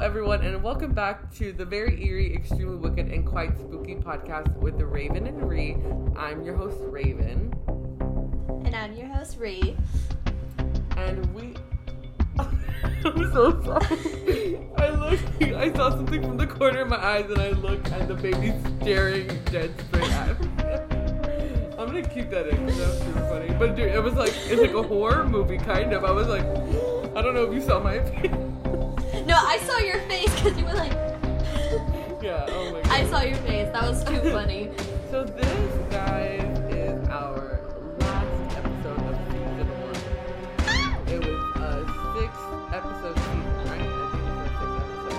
everyone, and welcome back to the very eerie, extremely wicked, and quite spooky podcast with the Raven and Rhe. I'm your host, Raven, And I'm your host, Rhe. and we. I'm so sorry. I look. I saw something from the corner of my eyes, and I look, and the baby's staring dead straight at me. I'm gonna keep that in. 'cause That was super funny. But dude, it was like it's like a horror movie, kind of. I was like, I don't know if you saw my face. No, I saw your face because you were like. yeah. Oh my god. I saw your face. That was too funny. So this, guys, is our last episode of season one. It was a six episode season, right? I think it was a six episode.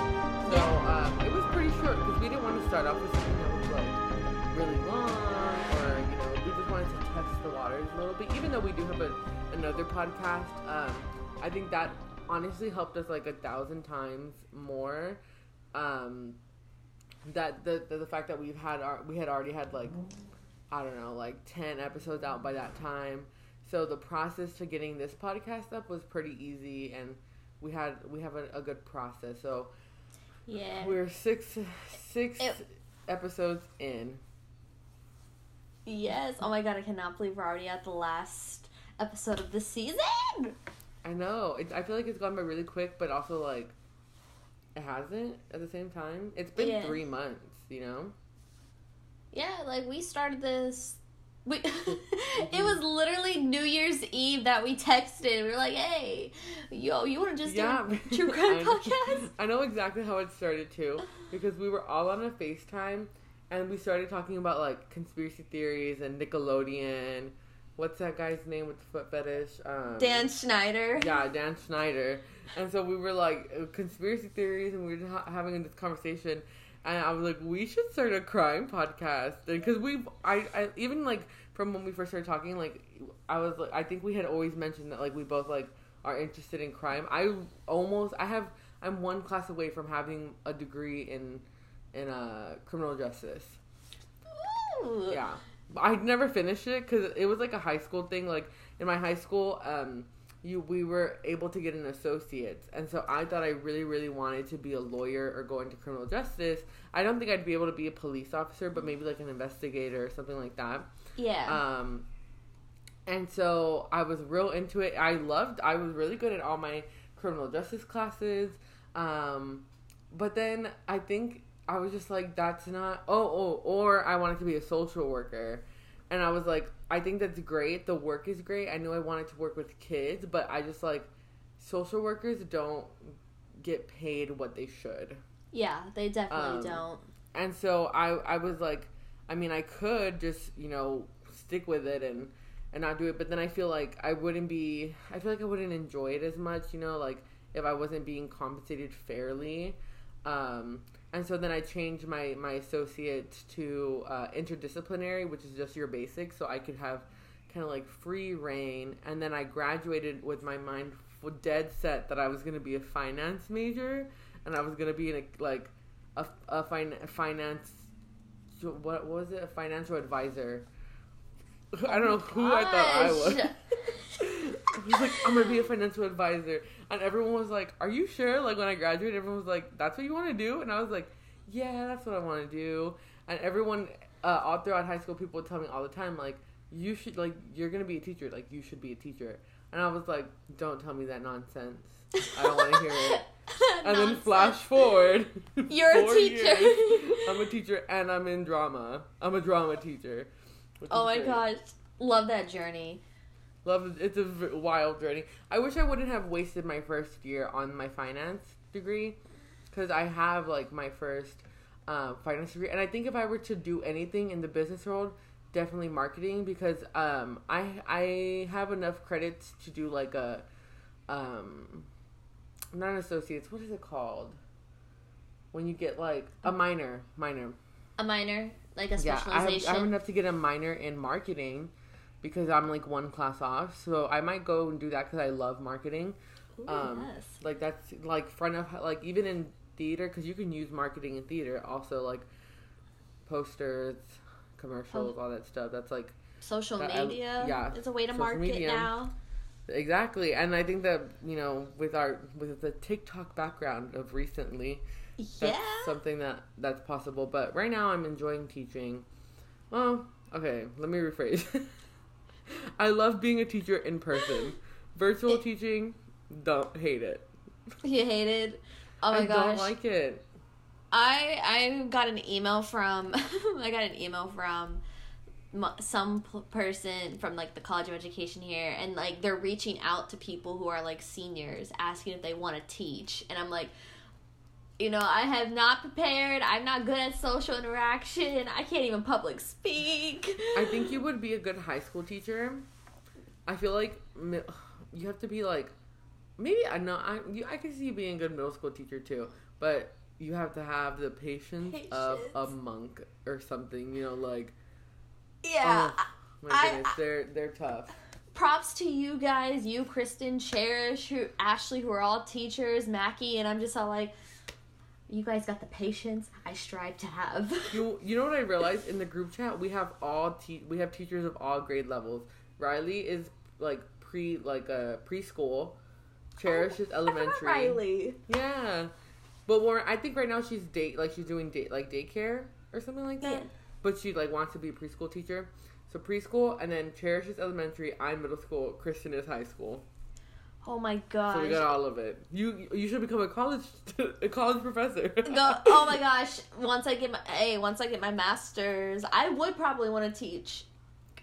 So um, it was pretty short because we didn't want to start off with something that was like really long, or you know, we just wanted to test the waters a little bit. Even though we do have a, another podcast, um, I think that honestly helped us like a thousand times more. Um, that the, the the fact that we've had our we had already had like I don't know like ten episodes out by that time. So the process to getting this podcast up was pretty easy, and we had we have a, a good process. So Yeah. we're six six It- episodes in. Yes. Oh my god, I cannot believe we're already at the last episode of the season. I know. It, I feel like it's gone by really quick, but also like it hasn't at the same time. It's been Yeah. three months, you know. Yeah, like we started this. We, it mm-hmm. was literally New Year's Eve that we texted. We were like, "Hey, yo, you want to just Yeah. do a true crime podcast?" I know exactly how it started too, because we were all on a FaceTime and we started talking about like conspiracy theories and Nickelodeon. What's that guy's name with the foot fetish? Um, Dan Schneider. Yeah, Dan Schneider. And so we were like uh, conspiracy theories, and we were ha- having this conversation. And I was like, we should start a crime podcast because we, I, I, even like from when we first started talking, like I was like, I think we had always mentioned that like we both like are interested in crime. I almost, I have, I'm one class away from having a degree in, in uh, criminal justice. Ooh. Yeah. I never finished it because it was like a high school thing. Like in my high school, um, you we were able to get an associate's, and so I thought I really, really wanted to be a lawyer or go into criminal justice. I don't think I'd be able to be a police officer, but maybe like an investigator or something like that. Yeah. Um, and so I was real into it. I loved. I was really good at all my criminal justice classes. Um, but then I think I was just like, that's not. Oh, oh, or I wanted to be a social worker, and I was like, I think that's great. The work is great. I knew I wanted to work with kids, but I just like social workers don't get paid what they should. yeah, they definitely um, don't. And so I I was like, I mean, I could just you know stick with it and and not do it, but then I feel like I wouldn't be. I feel like I wouldn't enjoy it as much, you know, like if I wasn't being compensated fairly. Um, and so then I changed my my associate to uh, interdisciplinary, which is just your basics, so I could have kind of like free reign. And then I graduated with my mind f- dead set that I was going to be a finance major, and I was going to be in a like a, a, fin- a finance what was it? A financial advisor. I don't know who i thought i was Was like i'm gonna be a financial advisor and everyone was like are you sure like when i graduated everyone was like that's what you want to do and i was like yeah that's what i want to do and everyone uh, all throughout high school people would tell me all the time like you should like you're gonna be a teacher like you should be a teacher and i was like don't tell me that nonsense i don't want to hear it and then flash forward. You're a teacher. years, I'm a teacher and I'm in drama. I'm a drama teacher. Oh my great. gosh, love that journey. Love. It's a wild journey. I wish I wouldn't have wasted my first year on my finance degree because I have like my first uh, finance degree, and I think if I were to do anything in the business world, definitely marketing because um, I I have enough credits to do like a um, not an associate's. What is it called? When you get like a minor, minor, A minor, like a specialization. yeah, I have, specialization. I have enough to get a minor in marketing because I'm like one class off. So I might go and do that because I love marketing. Ooh, um, yes. Like that's like front of like even in theater because you can use marketing in theater also like posters, commercials, all that stuff. That's like Social that I- media. yeah, It's a way to market media. now. Exactly, and I think that you know, with our with the TikTok background of recently, that's Yeah. something that that's possible. But right now, I'm enjoying teaching. Well, okay, let me rephrase. I love being a teacher in person. Virtual It- teaching, don't hate it. You hated. Oh my I gosh. I don't like it. I I got an email from I got an email from some p- person from like the College of Education here and like they're reaching out to people who are like seniors asking if they want to teach and I'm like you know, I have not prepared. I'm not good at social interaction. I can't even public speak. I think you would be a good high school teacher. I feel like you have to be like maybe I know I you, I can see you being a good middle school teacher too, but you have to have the patience, of a monk or something. You know, like Yeah. oh, my I- goodness, they're they're tough. props to you guys, you, Kristen, Cherish, who, Ashley, who are all teachers, Mackie, and I'm just all like, you guys got the patience I strive to have. You you know what I realized in the group chat we have all te- we have teachers of all grade levels. Riley is like pre like a preschool. Cherish oh, is elementary. Riley. Yeah, but Warren, I think right now she's date like she's doing date like daycare or something like that. Yeah. But she like wants to be a preschool teacher. So preschool, and then Cherish is elementary. I'm middle school. Kristen is high school. Oh my god. So we got all of it. You you should become a college a college professor. Go, oh my gosh. Once I get my hey, once I get my masters, I would probably want to teach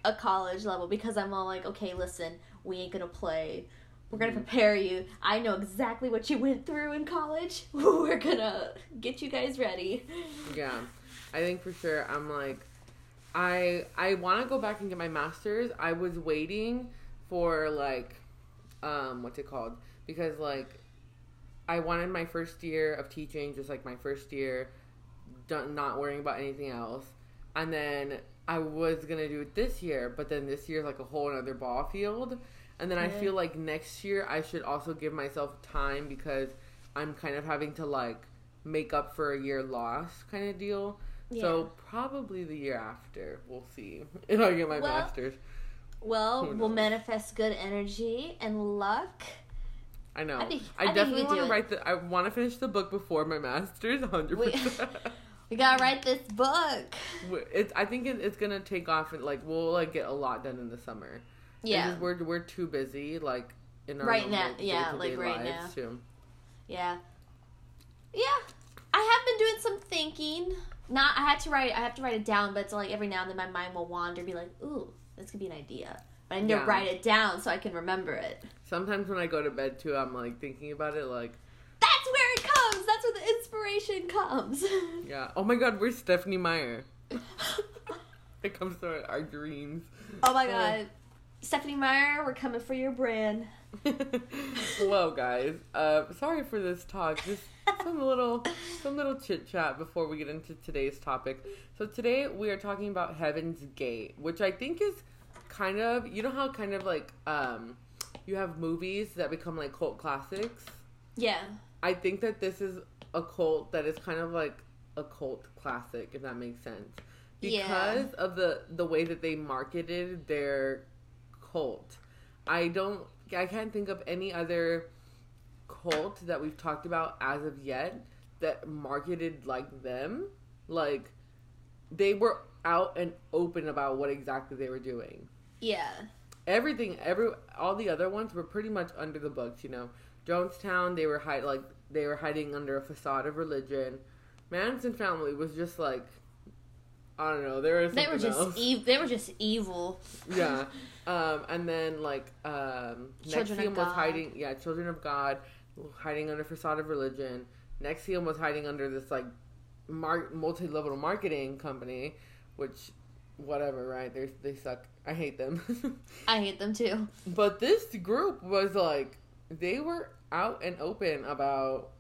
a college level because I'm all like, okay, listen, we ain't gonna play. We're gonna Mhm. prepare you. I know exactly what you went through in college. We're gonna get you guys ready. Yeah, I think for sure. I'm like, I I want to go back and get my master's. I was waiting for like, um, what's it called? Because like, I wanted my first year of teaching, just like my first year, not worrying about anything else, and then I was gonna do it this year, but then this year's like a whole other ball field. And then I feel like next year I should also give myself time because I'm kind of having to like make up for a year lost kind of deal. So probably the year after, we'll see if I get my Well, master's. Well, we'll manifest good energy and luck. I know. I think- I, I definitely want do to write the. I want to finish the book before my master's, hundred percent. We gotta write this book. It's. I think it, it's gonna take off and like we'll like get a lot done in the summer. Yeah, just we're we're too busy like in our Right now- yeah, like right lives, now. Too. yeah, yeah. I have been doing some thinking. Not, I had to write. I have to write it down, but it's like every now and then my mind will wander, be like, "Ooh, this could be an idea," but I need Yeah. to write it down so I can remember it. Sometimes when I go to bed too, I'm like thinking about it. Like, That's where it comes. That's where the inspiration comes. yeah. Oh my God, where's Stephenie Meyer? It comes to our, our dreams. oh my god, Stephenie Meyer, we're coming for your brand. well, guys, uh, sorry for this talk. Just some little, some little chit chat before we get into today's topic. So today we are talking about Heaven's Gate, which I think is kind of, you know how kind of like, um, you have movies that become like cult classics. Yeah, I think that this is a cult that is kind of like a cult classic, if that makes sense, Yeah. because of the the way that they marketed their cult. I don't, I can't think of any other cult that we've talked about as of yet that marketed like them. Like they were out and open about what exactly they were doing yeah, everything every all the other ones were pretty much under the books you know. Jonestown they were hide like they were hiding under a facade of religion. Manson family was just like i don't know there was they were just else. ev- they were just evil. yeah. Um and then like um Children NXIVM was hiding yeah children of god hiding under facade of religion. NXIVM was hiding under this like mar- multi-level marketing company which whatever right they they suck i hate them I hate them too. But this group was like they were out and open about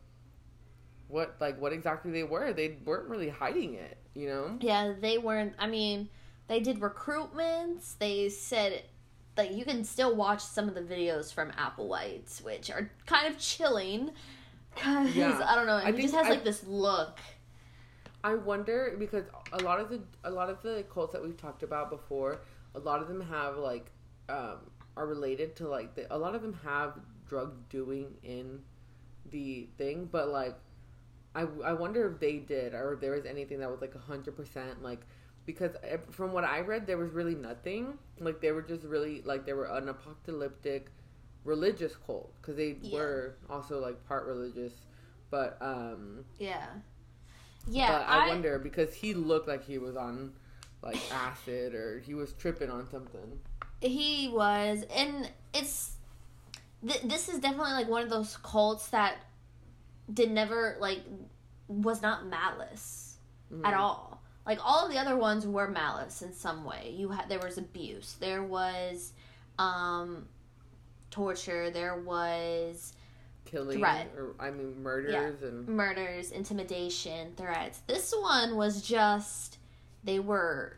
what like what exactly they were. They weren't really hiding it, you know? Yeah, they weren't. I mean, they did recruitments. They said like you can still watch some of the videos from Apple Applewhites, which are kind of chilling. Cause Yeah. I don't know, I it just has I- like this look. I wonder because a lot of the a lot of the cults that we've talked about before, a lot of them have like um are related to like the, a lot of them have drug doing in the thing, but like I I wonder if they did or if there was anything that was like hundred percent like because from what I read there was really nothing like they were just really like they were an apocalyptic religious cult because they Yeah. were also like part religious, but um Yeah. Yeah. but I, I, wonder because he looked like he was on like acid or he was tripping on something. He was, and it's th- this is definitely like one of those cults that did never like was not malice at Mhm. all. Like all of the other ones were malice in some way. You had there was abuse, there was um torture, there was Killing Threat. or I mean murders and murders, intimidation, threats. This one was just they were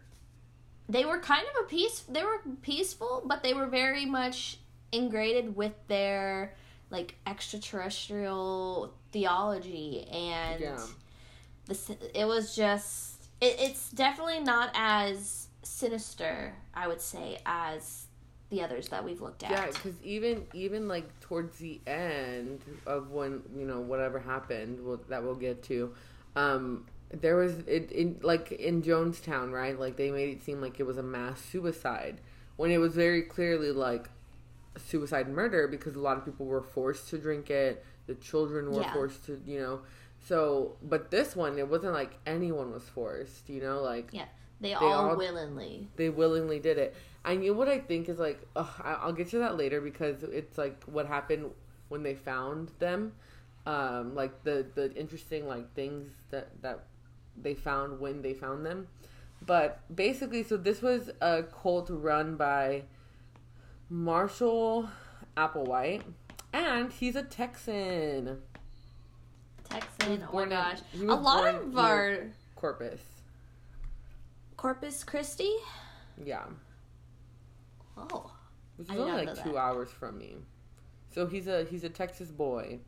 they were kind of a peace they were peaceful, but they were very much ingrained with their like extraterrestrial theology and Yeah. this it was just it, it's definitely not as sinister, I would say, as the others that we've looked at. Yeah, because even even like towards the end of when you know whatever happened we'll, that we'll get to, um, there was it in like in Jonestown, right? Like they made it seem like it was a mass suicide when it was very clearly like suicide murder because a lot of people were forced to drink it. The children were Yeah. forced to, you know. So, but this one, it wasn't like anyone was forced, you know, like They, They all, all- willingly. they willingly did it. And you know what I think is like, ugh, I- I'll get to that later because it's like what happened when they found them, um, like the the interesting like things that that they found when they found them. But basically, so this was a cult run by Marshall Applewhite, and he's a Texan, Texan. Oh my gosh. A lot of our Corpus. Corpus Christi. Yeah, Oh, which is only like two that. hours from me. So he's a he's a Texas boy.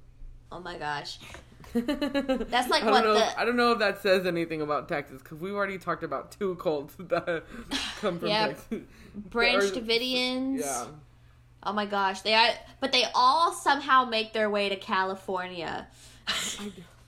oh my gosh. That's like I what know, the- I don't know if that says anything about Texas because we've already talked about two cults that come from Yeah. Texas. Branch Davidians. Yeah, Oh my gosh, they are, but they all somehow make their way to California.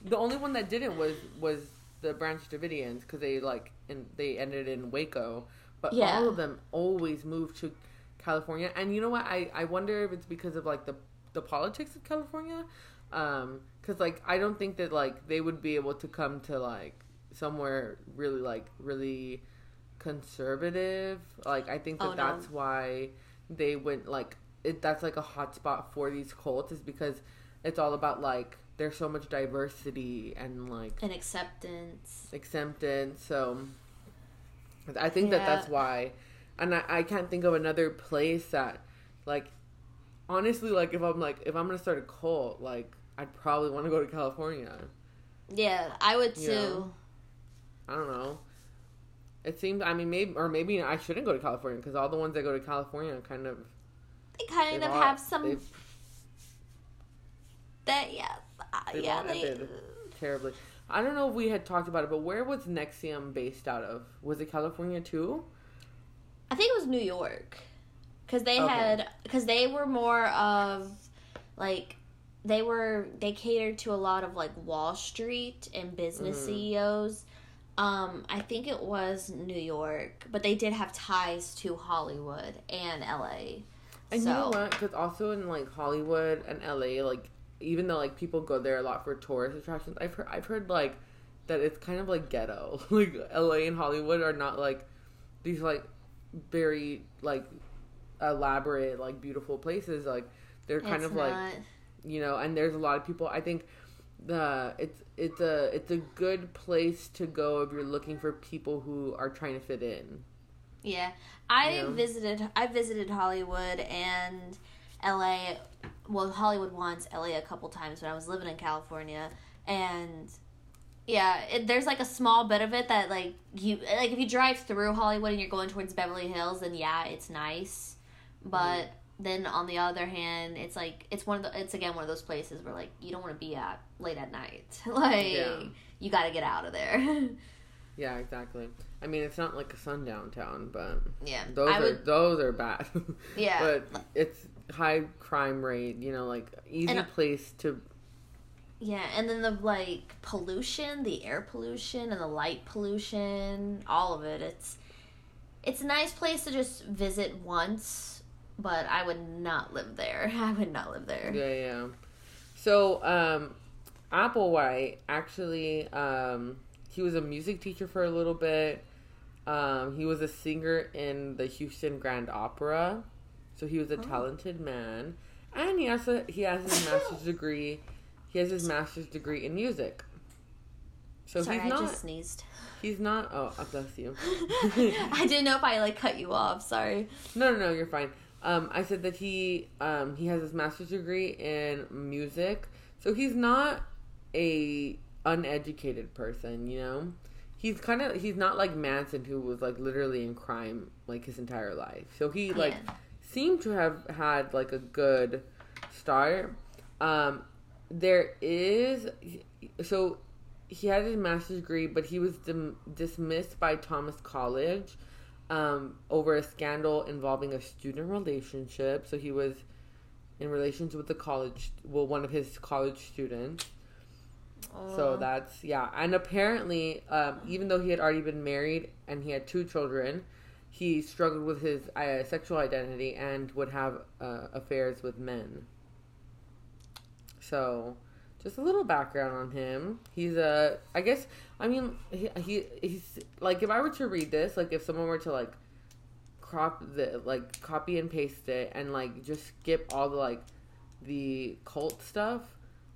The only one that didn't was was the Branch Davidians because they like and they ended in Waco, but Yeah. all of them always moved to California. And you know what? I I wonder if it's because of like the the politics of California, um, because like I don't think that like they would be able to come to like somewhere really like really conservative. Like I think that Oh, no. that's why they went like it. That's like a hot spot for these cults is because it's all about like there's so much diversity and like And acceptance. acceptance. So I think that that's why. And I, I can't think of another place that like honestly like if I'm like if I'm gonna start a cult like I'd probably want to go to California. Yeah, I would too. You know? I don't know. It seems. I mean, maybe or maybe I shouldn't go to California because all the ones that go to California kind of They kind of all- have some that yeah, They've yeah. They, terribly. I don't know if we had talked about it, but where was NXIVM based out of? Was it California too? I think it was New York, because they Okay. had because they were more of like they were they catered to a lot of like Wall Street and business Mhm. CEOs. Um, I think it was New York, but they did have ties to Hollywood and LA. And so you know what? Because also in like Hollywood and LA, like even though like people go there a lot for tourist attractions, I've heard I've heard like that it's kind of like ghetto. like LA and Hollywood are not like these like very like elaborate like beautiful places. Like they're kind it's of like you know and there's a lot of people i think the it's it's a it's a good place to go if you're looking for people who are trying to fit in Yeah, I You know? visited. I visited Hollywood and L.A. Well, Hollywood once, L.A. a couple times when I was living in California, and yeah, it, there's like a small bit of it that like you like if you drive through Hollywood and you're going towards Beverly Hills, then yeah, it's nice, but. Mm-hmm. Then on the other hand, it's like it's one of the it's again one of those places where like you don't want to be at late at night. like Yeah. you got to get out of there. Yeah, exactly. I mean, it's not like a sundown town, but Yeah, those I are would. those are bad. Yeah, but it's high crime rate. You know, like easy And- place to. Yeah, and then the like pollution, the air pollution and the light pollution, all of it. It's it's a nice place to just visit once, but I would not live there. I would not live there. Yeah, yeah. So, um, Applewhite actually, um, he was a music teacher for a little bit. Um, he was a singer in the Houston Grand Opera, so he was a Oh. talented man, and he also he has his master's degree. He has his master's degree in music. So Sorry, he's I not. just sneezed. He's not. Oh, bless you. I didn't know if I like cut you off. Sorry. No, no, no, you're fine. Um, I said that he um, he has his master's degree in music, so he's not a uneducated person. You know, he's kind of he's not like Manson, who was like literally in crime like his entire life. So he like Yeah. seemed to have had like a good start. Um, there is so he had his master's degree, but he was dim- dismissed by Thomas College um, over a scandal involving a student relationship. So he was in relations with the college, well, one of his college students. So that's yeah, and apparently, um, even though he had already been married and he had two children, he struggled with his uh, sexual identity and would have uh, affairs with men. So, just a little background on him. He's a, I guess, I mean, he, he he's like if I were to read this, like if someone were to like crop the like copy and paste it and like just skip all the like the cult stuff,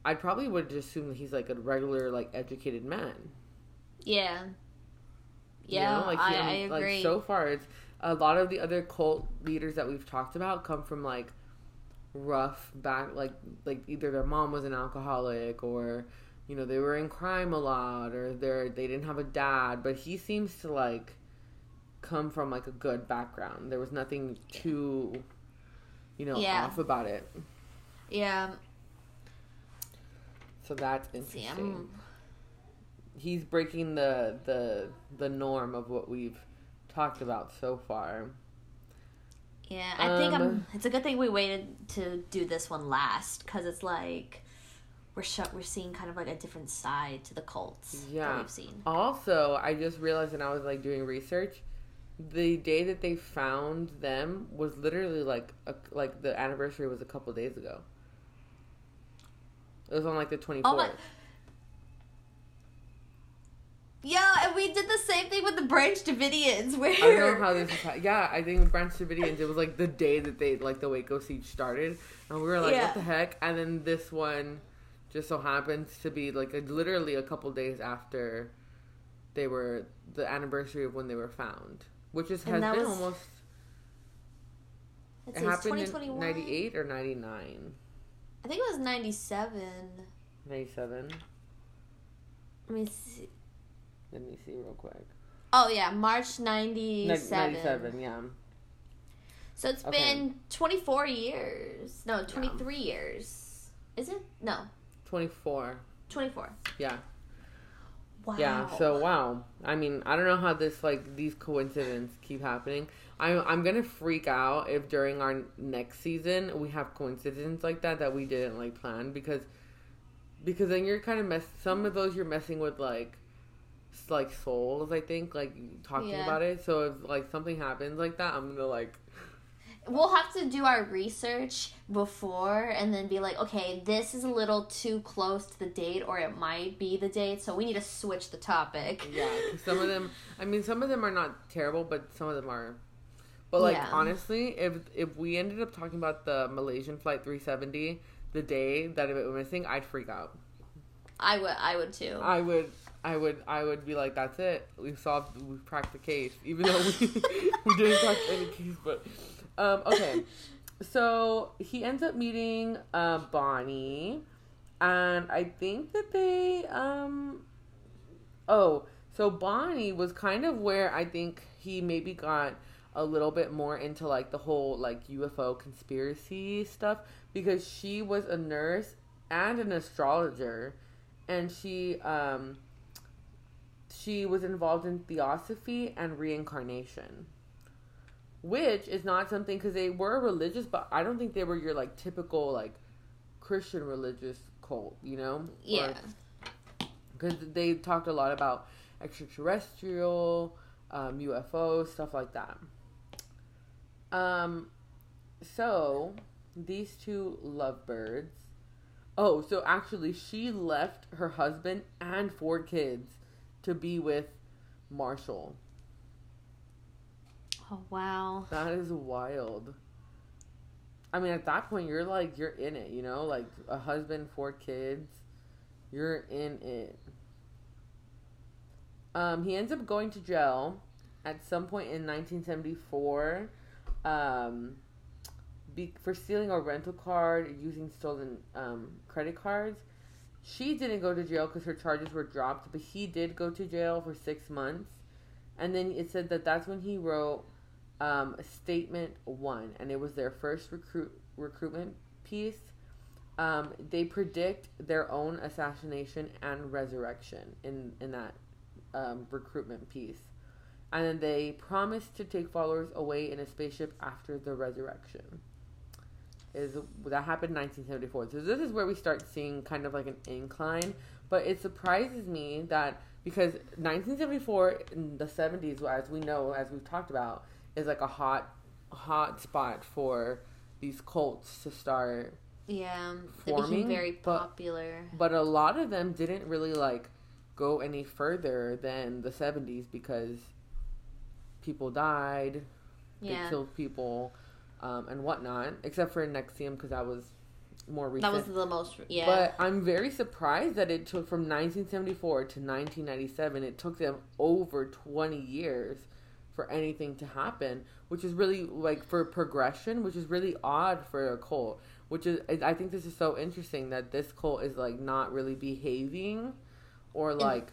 I probably would just assume that he's like a regular like educated man. yeah. You Yeah, know? like, I, I like, agree. so far, it's a lot of the other cult leaders that we've talked about come from like rough back, like like either their mom was an alcoholic or you know they were in crime a lot or they they didn't have a dad. But he seems to like come from like a good background. There was nothing too you know Yeah. off about it. yeah. So that's interesting. He's breaking the the the norm of what we've talked about so far. yeah, I think I'm. Um, It's a good thing we waited to do this one last because it's like we're sh- we're seeing kind of like a different side to the cults Yeah. that we've seen. Also, I just realized when I was like doing research, the day that they found them was literally like a, like the anniversary was a couple days ago. It was on like the twenty Oh fourth. my- Yeah, and we did the same thing with the Branch Davidians, where I don't know how this is. Yeah, I think Branch Davidians, it was like the day that they like the Waco siege started, and we were like, Yeah. "What the heck?" And then this one just so happens to be like a, literally a couple days after they were the anniversary of when they were found, which is has been was- almost it happened in 2021. 98 or 99? I think it was 97. 97? Let me see. Let me see real quick. Oh yeah, March 97. 97, yeah. So it's Okay. been 24 years. No, 23 years. Is it? No, 24. 24. Yeah. Wow. Yeah, so wow. I mean, I don't know how this like these coincidences keep happening. I'm I'm to freak out if during our next season we have coincidences like that that we didn't like plan because because then you're kind of mess some of those you're messing with like like souls, I think, like talking Yeah. about it. So if like something happens like that, I'm to like We'll have to do our research before and then be like, okay, this is a little too close to the date, or it might be the date, so we need to switch the topic. Yeah, some of them. I mean, some of them are not terrible, but some of them are. But like Yeah. honestly, if if we ended up talking about the Malaysian flight 370 the day that it went missing, I'd freak out. I would, I would too. I would. I would. I would be like, "That's it. We've solved. We've cracked the case." Even though we we didn't crack any case, but um, okay. So he ends up meeting uh, Bonnie, and I think that they um. Oh, so Bonnie was kind of where I think he maybe got a little bit more into like the whole like UFO conspiracy stuff because she was a nurse and an astrologer and she um she was involved in theosophy and reincarnation, which is not something because they were religious, but I don't think they were your like typical like Christian religious cult, you know? Yeah. Because they talked a lot about extraterrestrial, um, UFO, stuff like that. Um, so these two lovebirds. Oh, so actually, she left her husband and four kids to be with Marshall. Oh wow. That is wild. I mean, at that point, you're like, you're in it, you know? Like, a husband, four kids. You're in it. Um, he ends up going to jail at some point in 1974 um, be, for stealing a rental card using stolen um, credit cards. She didn't go to jail because her charges were dropped, but he did go to jail for six months. And then it said that that's when he wrote um, Statement One, and it was their first recruit recruitment piece. Um, they predict their own assassination and resurrection in in that um, recruitment piece, and then they promise to take followers away in a spaceship after the resurrection. Is that happened in 1974? So this is where we start seeing kind of like an incline, but it surprises me that because 1974 in the 70s, as we know, as we've talked about, is like a hot hot spot for these cults to start Yeah. Forming, became very popular. but a lot of them didn't really like go any further than the 70s because people died they killed people um, and whatnot except for NXIVM because that was more recent That was the most yeah. but i'm very surprised that it took from 1974 to 1997 it took them over 20 years for anything to happen which is really like for progression which is really odd for a cult which is i think this is so interesting that this cult is like not really behaving or like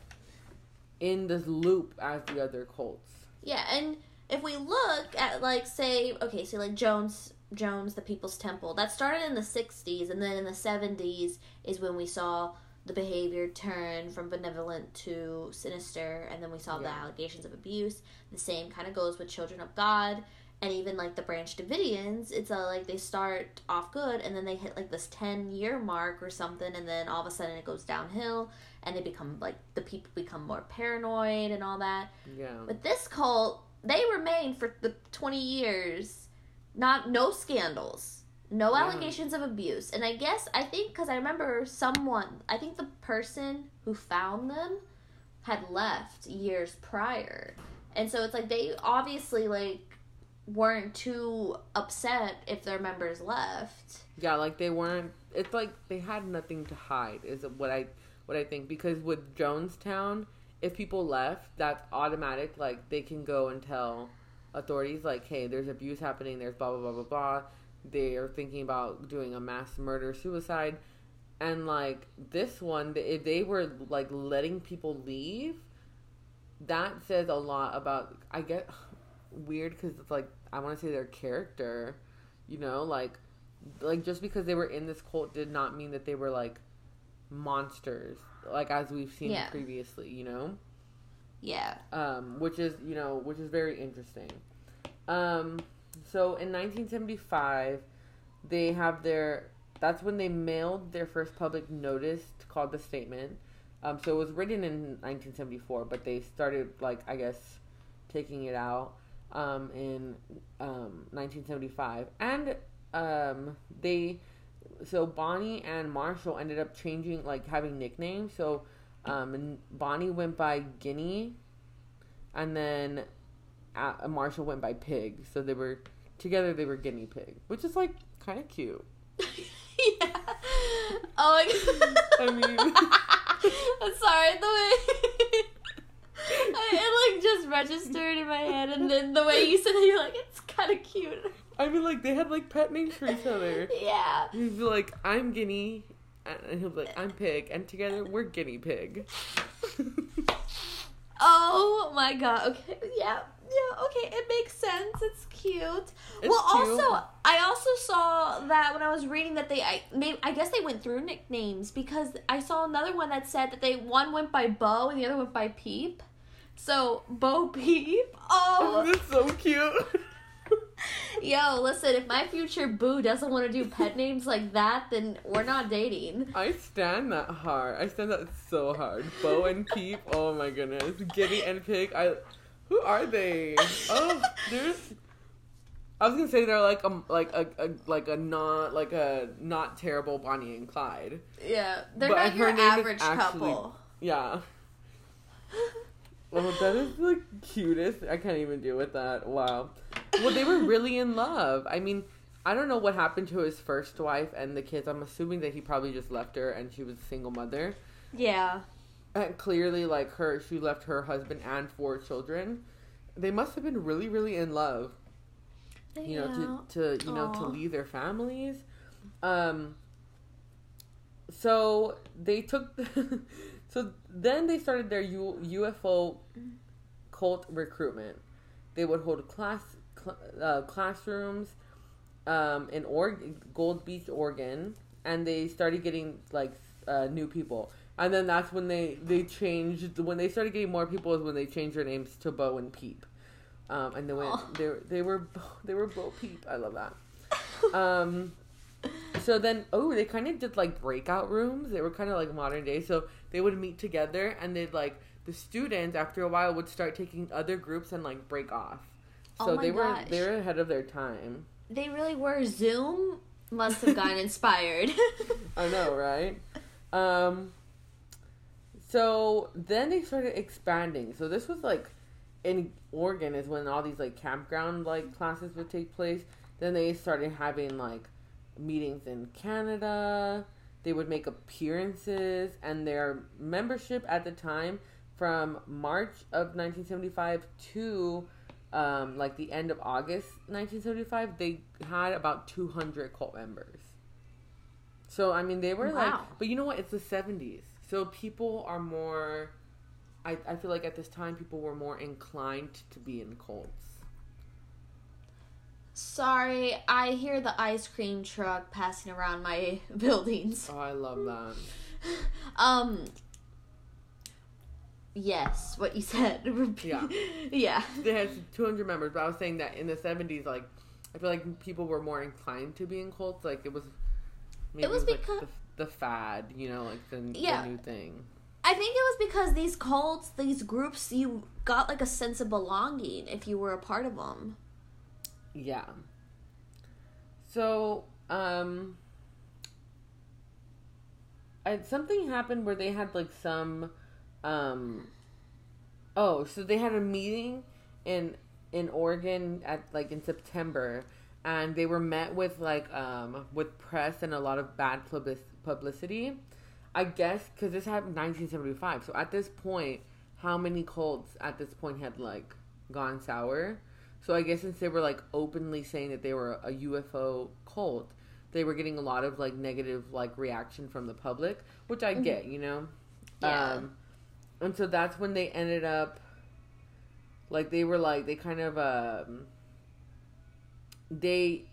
in this loop as the other cults. Yeah, and if we look at like say okay, so like Jones Jones the People's Temple, that started in the 60s and then in the 70s is when we saw the behavior turn from benevolent to sinister and then we saw the allegations of abuse. The same kind of goes with Children of God and even like the Branch Davidians, it's a, like they start off good and then they hit like this 10 year mark or something and then all of a sudden it goes downhill and they become like the people become more paranoid and all that. yeah. But this cult, they remained for the 20 years, not no scandals, no Yeah. allegations of abuse. And I guess I think cuz I remember someone, I think the person who found them had left years prior. And so it's like they obviously like weren't too upset if their members left. Yeah, like they weren't. It's like they had nothing to hide. Is what I what I think because with Jonestown, if people left, that's automatic. Like they can go and tell authorities, like, hey, there's abuse happening. There's blah blah blah blah blah. They are thinking about doing a mass murder suicide, and like this one, if they were like letting people leave, that says a lot about. I get weird because it's like I want to say their character, you know, like like just because they were in this cult did not mean that they were like monsters like as we've seen Yeah. previously you know Yeah. um which is you know which is very interesting um so in 1975 they have their that's when they mailed their first public notice called the statement um so it was written in 1974 but they started like i guess taking it out um in um 1975 and um they so Bonnie and Marshall ended up changing like having nicknames. So um Bonnie went by Guinea and then Marshall went by Pig. So they were together they were guinea pig, which is like kind of cute. yeah. Oh my god. I mean- I'm sorry, the way I, it like just registered in my head, and then the way you said it, you're like, it's kind of cute. I mean like they had like pet names for each other. Yeah. He'd be like, I'm guinea and he'll be like, I'm pig and together we're guinea pig. Oh my god. Okay. Yeah. Yeah. Okay. It makes sense. It's cute. It's well, cute. also, I also saw that when I was reading that they, I, maybe, I guess they went through nicknames because I saw another one that said that they one went by Bo and the other went by Peep. So Bo Peep. Oh, This is so cute. yo, listen. If my future boo doesn't want to do pet names like that, then we're not dating. I stand that hard. I stand that so hard. Bo and Peep. Oh my goodness. Giddy and Pig. I. Who are they? Oh, there's. I was gonna say they're like a like a, a like a not like a not terrible Bonnie and Clyde. Yeah, they're But not your average actually- couple. Yeah. Oh, that is the cutest. I can't even deal with that. Wow. Well, they were really in love. I mean, I don't know what happened to his first wife and the kids. I'm assuming that he probably just left her and she was a single mother. Yeah. And clearly, like her, she left her husband and four children. They must have been really, really in love. You know, to to you know to leave their families. Um. So they took. so then they started their U, UFO cult recruitment. They would hold class cl- uh, classrooms um, in Oregon, Gold Beach, Oregon, and they started getting like uh, new people. And then that's when they they changed. When they started getting more people is when they changed their names to Bo and Peep. Um, and they went. They were- they were they were Bo Peep. I love that. Um, so then, oh, they kind of did like breakout rooms. They were kind of like modern day. So they would meet together, and they'd like the students after a while would start taking other groups and like break off. So Oh my they were gosh. they were ahead of their time. They really were. Zoom must have gotten inspired. I know, right? Um. So then they started expanding. So this was like in Oregon is when all these like campground like classes would take place. Then they started having like meetings in Canada. They would make appearances, and their membership at the time from March of 1975 to um, like the end of August 1975, they had about 200 cult members. So I mean, they were like, but you know what? It's the 70s, so people are more. I I feel like at this time people were more inclined to be in cults. Sorry, I hear the ice cream truck passing around my buildings. Oh, I love that. Um. Yes, what you said. Yeah. yeah. They had 200 members, but I was saying that in the 70s, like I feel like people were more inclined to be in cults. Like it was. Maybe was like becau- the, the fad, you know, like the, Yeah. the new thing. I think it was because these cults, these groups, you got like a sense of belonging if you were a part of them. Yeah. So, um, I, something happened where they had like some, um, oh, so they had a meeting in in Oregon at like in September, and they were met with like um with press and a lot of bad public- publicity. I guess because this happened in 1975. So at this point, how many cults at this point had like gone sour? So I guess since they were like openly saying that they were a UFO cult, they were getting a lot of like negative like reaction from the public, which I get, you know. Yeah. Um, and so that's when they ended up like they were like they kind of um they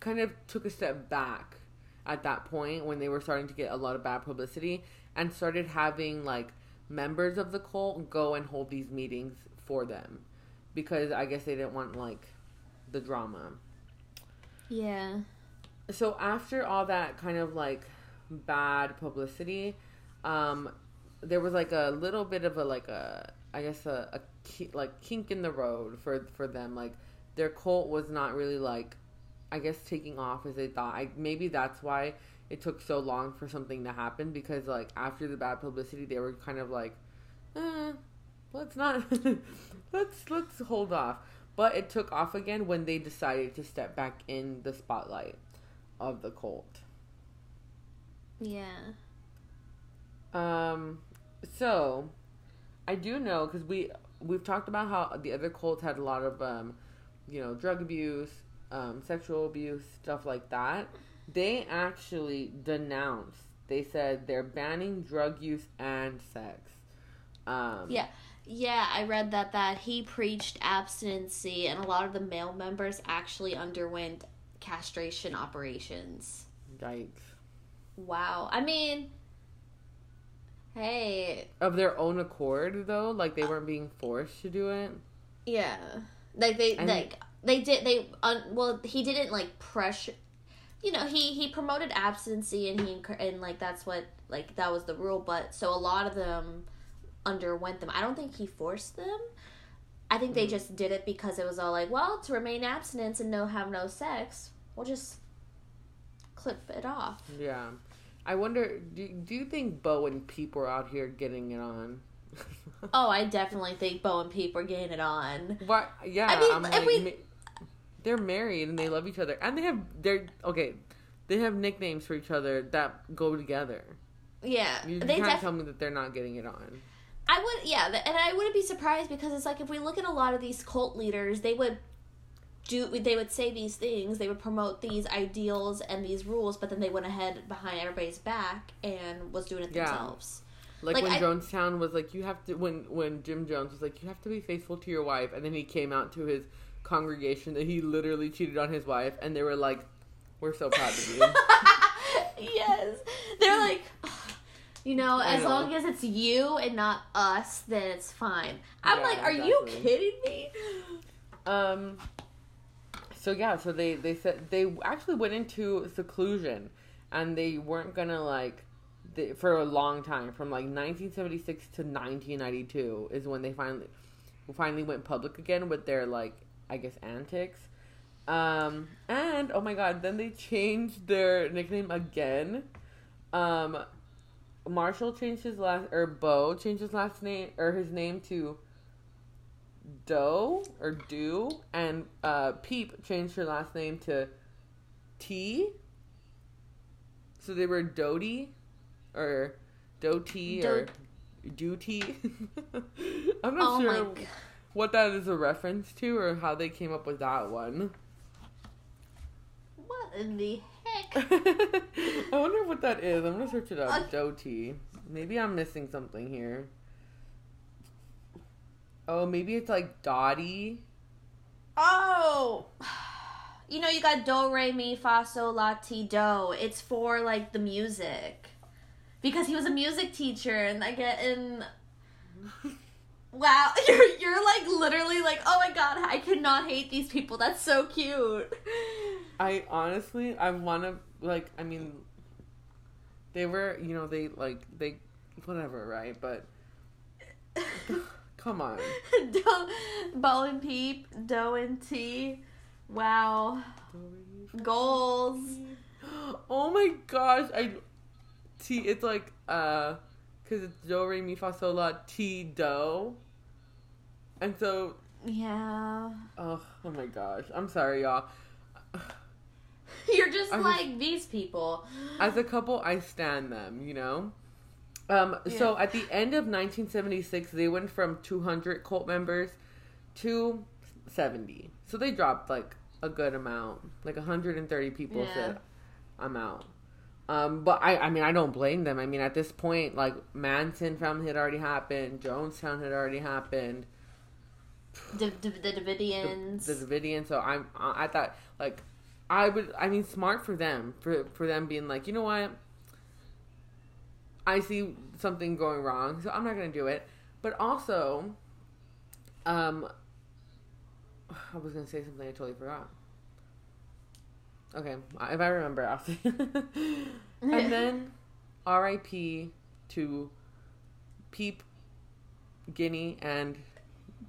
kind of took a step back at that point when they were starting to get a lot of bad publicity and started having like members of the cult go and hold these meetings for them because I guess they didn't want like the drama. Yeah. So after all that kind of like bad publicity, um, there was like a little bit of a like a I guess a, a ki- like kink in the road for for them. Like their cult was not really like I guess taking off as they thought. I, maybe that's why it took so long for something to happen because like after the bad publicity, they were kind of like, eh, let's not let's let's hold off. But it took off again when they decided to step back in the spotlight of the cult. Yeah. Um, so I do know because we we've talked about how the other cults had a lot of um, you know, drug abuse, um, sexual abuse, stuff like that. They actually denounced. They said they're banning drug use and sex. Um, Yeah. Yeah, I read that that he preached abstinency and a lot of the male members actually underwent castration operations. Yikes. Wow. I mean, Hey, of their own accord though, like they weren't being forced to do it. yeah, like they And- like they did they un, well he didn't like pressure. You know he he promoted abstinency and he and like that's what like that was the rule. But so a lot of them underwent them. I don't think he forced them. I think they mm. just did it because it was all like, well, to remain abstinence and no have no sex, we'll just clip it off. Yeah. I wonder do, do you think Bo and Peep were out here getting it on? Oh, I definitely think Bo and Peep were getting it on. What? Yeah, I mean, I'm like, we- they're married and they love each other, and they have they're okay. They have nicknames for each other that go together. Yeah, You, you they can't def- tell me that they're not getting it on. I would, yeah, and I wouldn't be surprised because it's like if we look at a lot of these cult leaders, they would do, they would say these things, they would promote these ideals and these rules, but then they went ahead behind everybody's back and was doing it Yeah. themselves. Like, Like, when I- Jonestown was like, you have to when when Jim Jones was like, you have to be faithful to your wife, and then he came out to his congregation that he literally cheated on his wife, and they were like, we're so proud of you. yes, they're like. You know, I as know. long as it's you and not us, then it's fine. I'm Yeah, like, are you kidding me? Um. So yeah, so they they said they actually went into seclusion, and they weren't gonna like, they, for a long time from like 1976 to 1992 is when they finally finally went public again with their like I guess antics. Um and oh my god, then they changed their nickname again. Um Marshall changed his last or Bo changed his last name or his name to Doe or Do, and uh, Peep changed her last name to Ti. So they were Doty or Doty or Duty. I'm not Oh my sure god. What that is a reference to or how they came up with that one. What in the heck? I wonder what that is. I'm gonna search it up. Uh, Doty. Maybe I'm missing something here. Oh, maybe it's like Dottie. Oh, you know, you got do re mi fa sol la ti do. It's for like the music, because he was a music teacher, and I get in. Wow, you're you're like literally like, oh my god, I cannot hate these people. That's so cute. I honestly, I want to like. I mean, they were, you know, they like they, whatever, right? But come on, do, Bo and Peep, Do and Ti. Wow, goals. Oh my gosh, I T. It's like uh, cause it's do re mi fa sol la ti do, and so Yeah, oh oh my gosh, I'm sorry, y'all. you're just I was- like these people. As a couple, I stand them, you know? Um, So at the end of 1976, they went from 200 cult members to 70. So they dropped like a good amount. Like 130 people Yeah. said, I'm out. Um, but I, I mean, I don't blame them. I mean, at this point, like Manson family had already happened, Jonestown had already happened, the, the, the Davidians. the Davidian. So I'm, I thought like, I would, I mean, smart for them, for for them being like, you know what, I see something going wrong, so I'm not gonna do it. But also, um, I was gonna say something I totally forgot. Okay, if I remember, I'll say. and then, R.I.P. to Peep, Guinea, and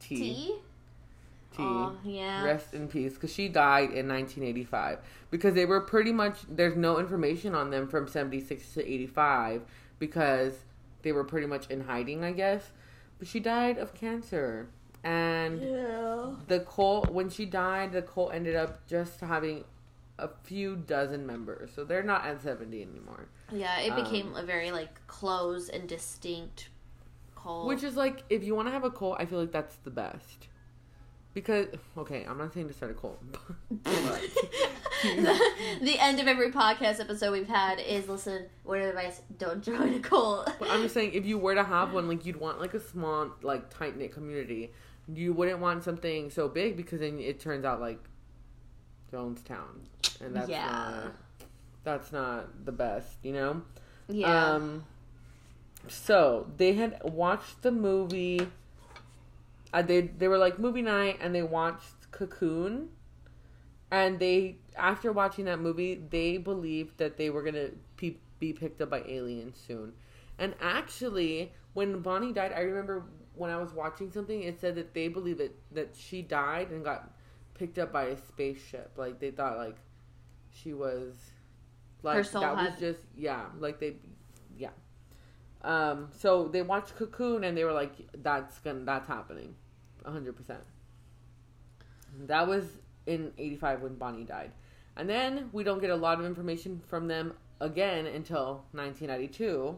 Ti. Ti? Ti. Oh, yeah. Rest in peace, because she died in 1985. Because they were pretty much there's no information on them from 76 to 85 because they were pretty much in hiding, I guess. But she died of cancer, and Yeah. the cult when she died, the cult ended up just having a few dozen members, so they're not at 70 anymore. Yeah, it became Um, a very like close and distinct cult. Which is like, if you want to have a cult, I feel like that's the best. Because okay, I'm not saying to start a cult. but- the end of every podcast episode we've had is listen, word of advice, don't join a cult. But I'm just saying, if you were to have one, like you'd want like a small, like tight knit community. You wouldn't want something so big because then it turns out like Jonestown, and that's Yeah. not that's not the best, you know. yeah. Um, so they had watched the movie. Uh, they they were like movie night, and they watched Cocoon, and they after watching that movie, they believed that they were gonna pe- be picked up by aliens soon. And actually, when Bonnie died, I remember when I was watching something, it said that they believe that that she died and got picked up by a spaceship. Like they thought like she was like Her soul that was just yeah, like they. Um so they watched Cocoon and they were like that's gonna that's happening. 100%. That was in 85 when Bonnie died. And then we don't get a lot of information from them again until 1992,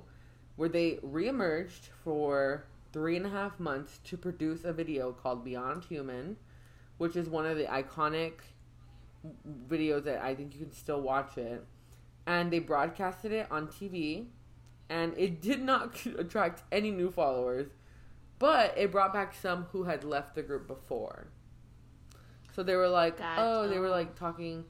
where they reemerged for three and a half months to produce a video called Beyond Human, which is one of the iconic videos that I think you can still watch it. And they broadcasted it on TV, and it did not attract any new followers, but it brought back some who had left the group before. So they were like, Got- oh, they were oh. like talking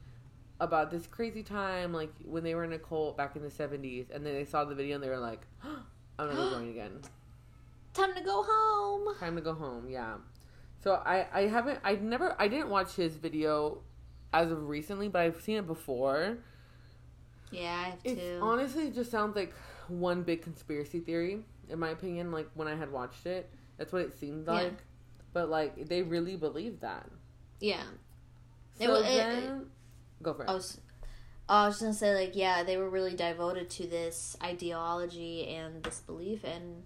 about this crazy time, like when they were in a cult back in the 70s, and then they saw the video and they were like, I'm gonna join again. Time to go home. Time to go home, yeah. So I, I haven't, I never, I didn't watch his video as of recently, but I've seen it before. Yeah, I have It honestly just sounds like one big conspiracy theory, in my opinion. Like when I had watched it, that's what it seemed Yeah. like. But like they really believe that. yeah. It So wa- it- then, go for it. I was, I was gonna say like yeah, they were really devoted to this ideology and this belief, and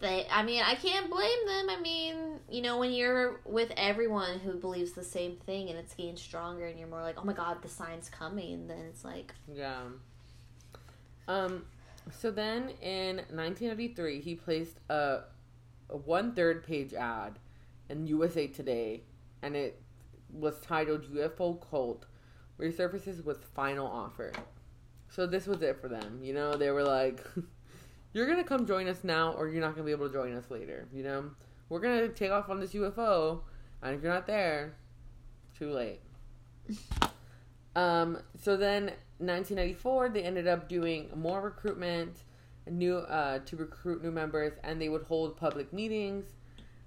they. I mean, I can't blame them. I mean, you know, when you're with everyone who believes the same thing and it's getting stronger, and you're more like, oh my god, the sign's coming. Then it's like, Yeah. Um. So then, in 1993, he placed a, a one-third page ad in USA Today, and it was titled "UFO Cult Resurfaces with Final Offer." So this was it for them. You know, they were like, "You're gonna come join us now, or you're not gonna be able to join us later." You know, we're gonna take off on this UFO, and if you're not there, too late. Um, so then 1994, they ended up doing more recruitment, new uh, to recruit new members, and they would hold public meetings.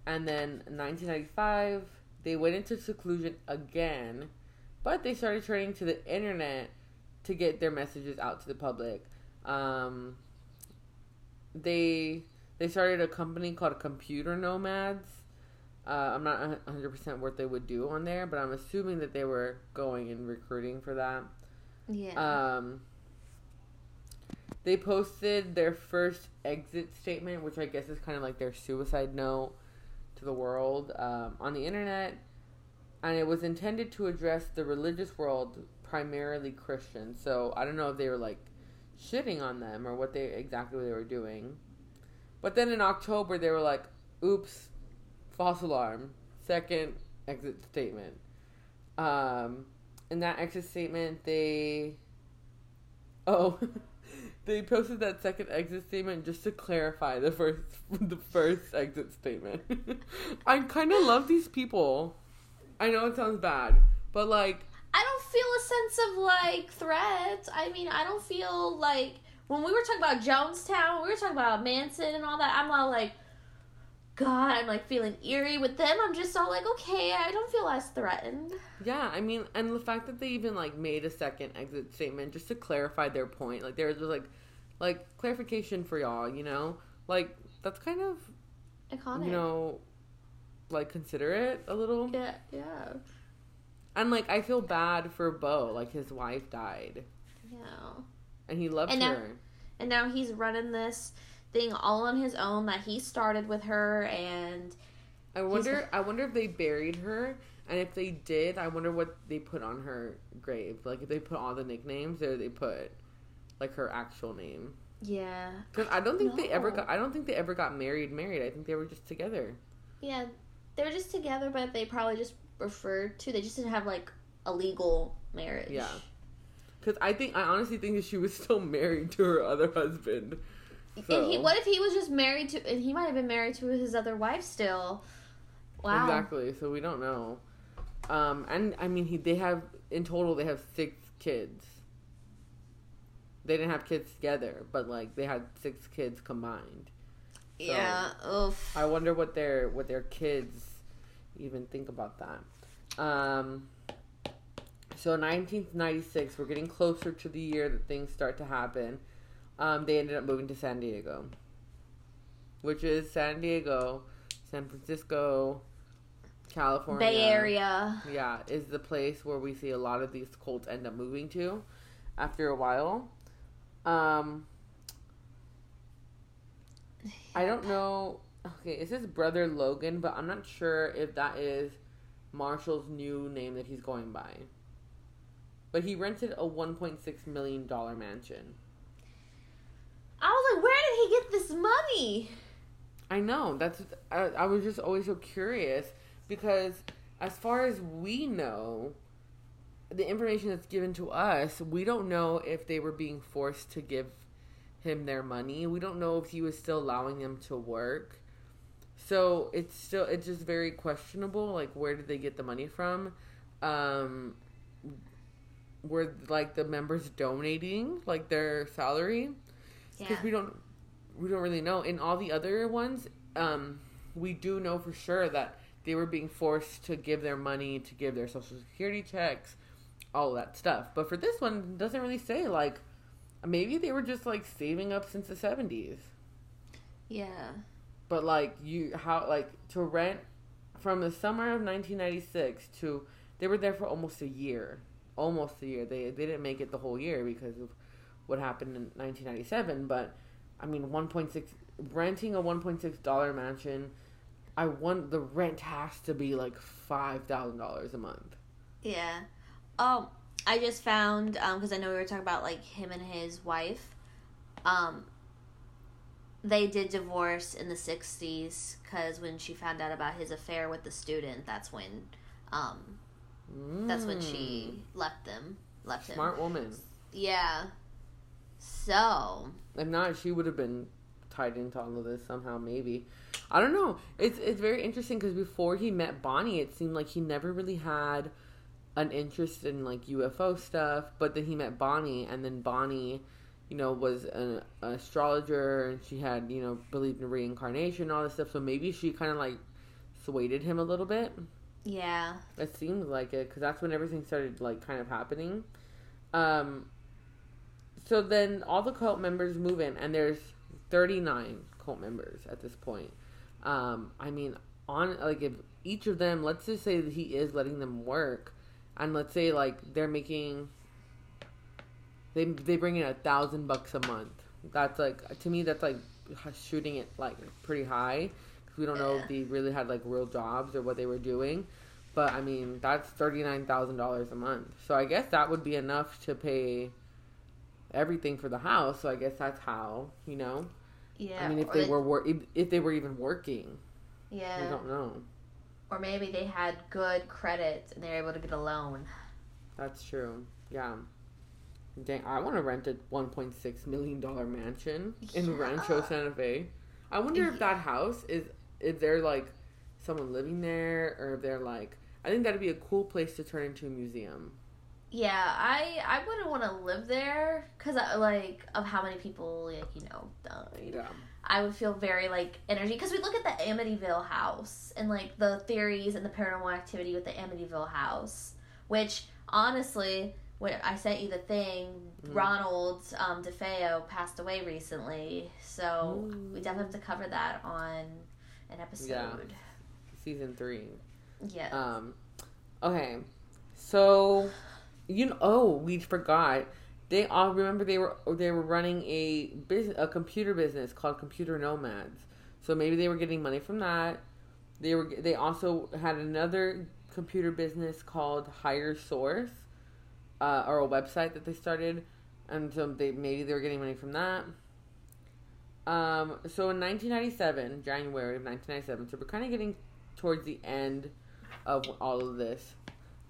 And then 1995, they went into seclusion again, but they started turning to the internet to get their messages out to the public. Um, they they started a company called Computer Nomads. Uh, I'm not 100% what they would do on there, but I'm assuming that they were going and recruiting for that. Yeah, Um, they posted their first exit statement, which I guess is kind of like their suicide note to the world um, on the internet, and it was intended to address the religious world, primarily Christian. So I don't know if they were like shitting on them or what they exactly what they were doing. But then in October, they were like, "Oops, false alarm." Second exit statement. Um, in that exit statement, they oh, they posted that second exit statement just to clarify the first the first exit statement. I kind of love these people. I know it sounds bad, but like I don't feel a sense of like threat. I mean, I don't feel like when we were talking about Jonestown, we were talking about Manson and all that. I'm all like, God, I'm like feeling eerie with them. I'm just all like, okay, I don't feel as threatened. Yeah, I mean, and the fact that they even like made a second exit statement just to clarify their point, like there was like, like clarification for y'all, you know, like that's kind of Iconic. you know, like considerate a little, yeah, yeah, and like I feel bad for Bo, like his wife died, yeah. and he loved And now- her. And now he's running this thing all on his own that he started with her, and I wonder, I wonder if they buried her, and if they did, I wonder what they put on her grave, like if they put all the nicknames or they put like her actual name. yeah, Because I don't think they ever got. I don't think they ever got married. Married. I think they were just together. yeah, they were just together, but they probably just referred to. They just didn't have like a legal marriage. Yeah. Because I think I honestly think that she was still married to her other husband. So, And he, what if he was just married to? And he might have been married to his other wife still. Wow. Exactly. So we don't know. Um, and I mean, he they have in total they have six kids. They didn't have kids together, but like they had six kids combined. yeah. Oof. I wonder what their what their kids even think about that. Um, so 1996, we're getting closer to the year that things start to happen. Um, they ended up moving to San Diego, which is San Diego, San Francisco, California, Bay Area. Yeah, is the place where we see a lot of these cults end up moving to after a while. Um, I don't know. Okay, it says brother Logan, but I'm not sure if that is Marshall's new name that he's going by. But he rented a 1.6 million dollar mansion. I was like, where did he get this money? I know. That's I, I was just always so curious because as far as we know, the information that's given to us, we don't know if they were being forced to give him their money. We don't know if he was still allowing them to work. So it's still it's just very questionable. Like where did they get the money from? Um, were like the members donating like their salary? Because Yeah. we don't we don't really know. In all the other ones, um, we do know for sure that they were being forced to give their money to give their social security checks, all that stuff. But for this one, it doesn't really say like maybe they were just like saving up since the seventies. Yeah. But like you how like to rent from the summer of 1996 to they were there for almost a year. Almost a year. They they didn't make it the whole year because of what happened in 1997, but I mean 1.6 renting a 1.6 dollar mansion I want the rent has to be like $5,000 a month. Yeah. Um, I just found because I know we were talking about like him and his wife. Um, they did divorce in the '60s because when she found out about his affair with the student, that's when, um, that's when she left them. Left him. Mm. Smart woman. Yeah. So If not, she would have been tied into all of this somehow. Maybe I don't know. It's it's very interesting because before he met Bonnie, it seemed like he never really had an interest in like UFO stuff. But then he met Bonnie, and then Bonnie, you know, was an, an astrologer, and she had you know believed in reincarnation and all this stuff. So maybe she kind of like swayed him a little bit. yeah, It seemed like it because that's when everything started like kind of happening. Um. So then all the cult members move in, and there's 39 cult members at this point. Um, I mean, on like if each of them, let's just say that he is letting them work, and let's say like they're making, they they bring in a thousand bucks a month. That's like to me that's like shooting it like pretty high because we don't know if they really had like real jobs or what they were doing. But I mean, that's thirty nine thousand dollars a month. So I guess that would be enough to pay everything for the house. So I guess that's how you know. yeah. I mean, if they were wor- if, they were even working, yeah, I don't know. or maybe they had good credit and they were able to get a loan. That's true. Yeah. Dang, I want to rent a one point six million dollar mansion in Rancho Santa Fe. I wonder if that house is is there like someone living there or if they're like. I think that'd be a cool place to turn into a museum. Yeah, I I wouldn't want to live there because like of how many people like you know died. Yeah. I would feel very like energy because we look at the Amityville house and like the theories and the paranormal activity with the Amityville house, which honestly, when I sent you the thing, Mhm. Ronald um, DeFeo passed away recently, so Ooh. we definitely have to cover that on an episode. Season three. Yeah. Um, okay, so you know, oh, we forgot. They all remember they were they were running a business, a computer business called Computer Nomads. So maybe they were getting money from that. They were they also had another computer business called Higher Source, uh, or a website that they started, and so they maybe they were getting money from that. Um, so in 1997, January of 1997, so we're kind of getting towards the end of all of this.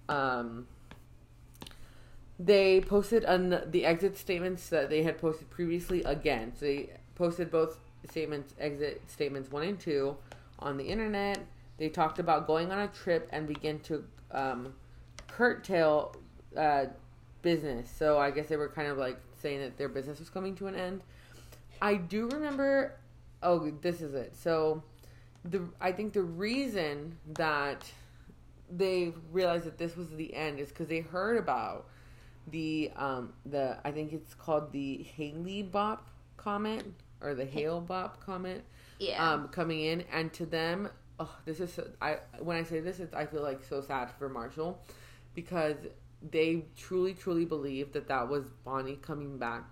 Um, they posted on the exit statements that they had posted previously again. So they posted both statements, exit statements one and two, on the internet. They talked about going on a trip and begin to um, curtail uh, business. So I guess they were kind of like saying that their business was coming to an end. I do remember. Oh, this is it. So, the I think the reason that they realized that this was the end is because they heard about the um the I think it's called the Haley Bop comment or the Hale-Bopp comment Yeah. um coming in and to them oh this is so, I when I say this it's, I feel like so sad for Marshall because they truly truly believe that that was Bonnie coming back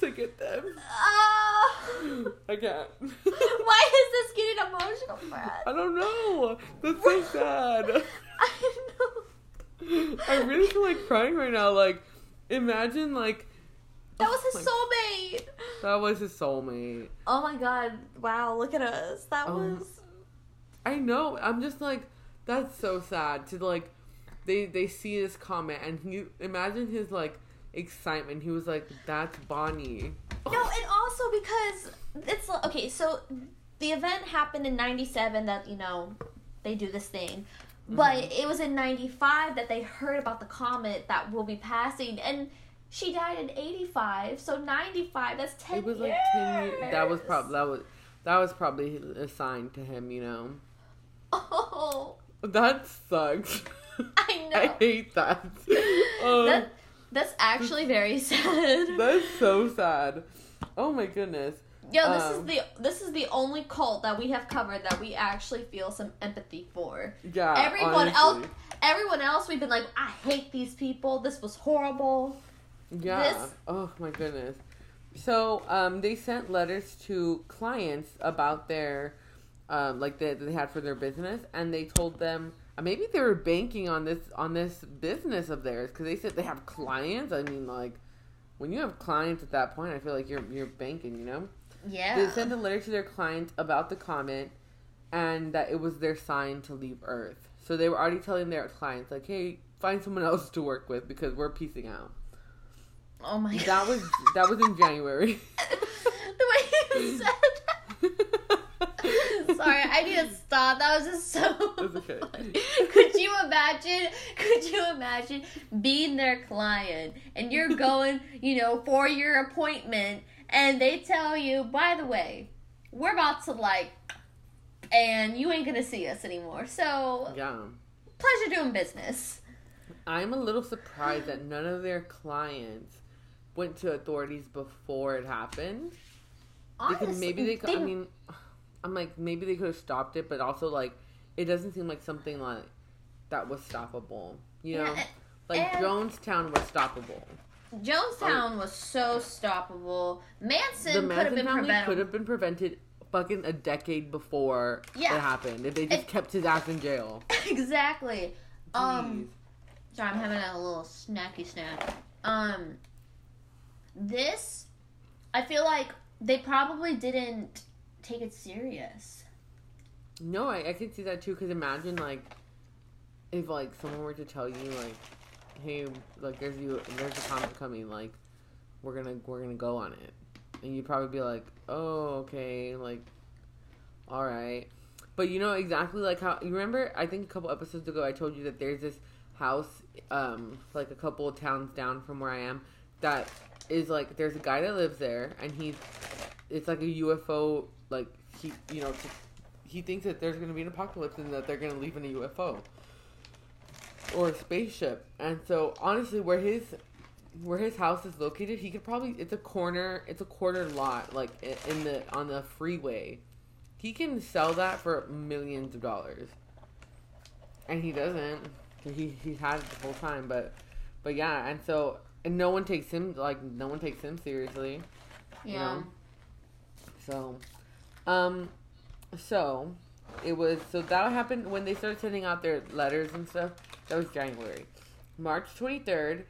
to get them Oh. I can't Why is this getting emotional, Brad? I don't know that's so sad I don't know. I really feel like crying right now like imagine like That was oh his soulmate. that was his soulmate Oh my god. Wow, look at us. That Um, was I know. I'm just like, that's so sad to like, they they see this comment and he imagine his like excitement. He was like, "That's Bonnie." No, and also because it's okay. So the event happened in '97. That you know they do this thing, but Mm-hmm. it was in '95 that they heard about the comet that will be passing, and she died in '85. So '95. That's ten. It was like years. ten years. That was probably that was that was probably a sign to him. You know, Oh, that sucks. I know. I hate that. Um, that, that's actually very sad. that's so sad. Oh my goodness. Yo, this um, is the this is the only cult that we have covered that we actually feel some empathy for. Yeah. Everyone else, everyone else, we've been like, I hate these people. This was horrible. Yeah. This- Oh my goodness. So um, they sent letters to clients about their um, like that they had for their business, and they told them uh, maybe they were banking on this on this business of theirs because they said they have clients. I mean, like when you have clients at that point, I feel like you're you're banking. You know, Yeah. they sent a letter to their client about the comment, and that it was their sign to leave Earth. So they were already telling their clients like, hey. Find someone else to work with because we're piecing out. oh my god. That was that was in January. the way you said that. Sorry, I need to stop. That was just so. It's okay. Could you imagine? Could you imagine being their client and you're going, you know, for your appointment, and they tell you, by the way, we're about to like, and you ain't gonna see us anymore. So yeah. pleasure doing business. I'm a little surprised that none of their clients went to authorities before it happened. Because maybe they could, I mean, I'm like, maybe they could have stopped it, but also, like, it doesn't seem like something like that was stoppable. You know? Yeah, Like, Jonestown was stoppable. Jonestown was so stoppable. Manson, could have Manson been family could have been prevented fucking a decade before Yeah. it happened if they just It- kept his ass in jail. exactly. Um, sorry, I'm having a little snacky snack. Um, this, I feel like they probably didn't take it serious. No, I, I could see that too. Because imagine like if like someone were to tell you like, "Hey, like there's you, there's a comet coming. Like we're gonna we're gonna go on it," and you'd probably be like, "Oh, okay, like, all right." But you know exactly like how you remember? I think a couple episodes ago I told you that there's this house, um, like a couple of towns down from where I am, that is like there's a guy that lives there, and he's it's like a UFO like he you know he thinks that there's to be an apocalypse and that they're to leave in a UFO or a spaceship. And so honestly, where his where his house is located, he could probably it's a corner, it's a quarter lot like in the on the freeway. He can sell that for millions of dollars. And he doesn't. He he had it the whole time, but but yeah, and so and no one takes him like no one takes him seriously. Yeah. So, um, so it was so that happened when they started sending out their letters and stuff. That was January, March twenty third.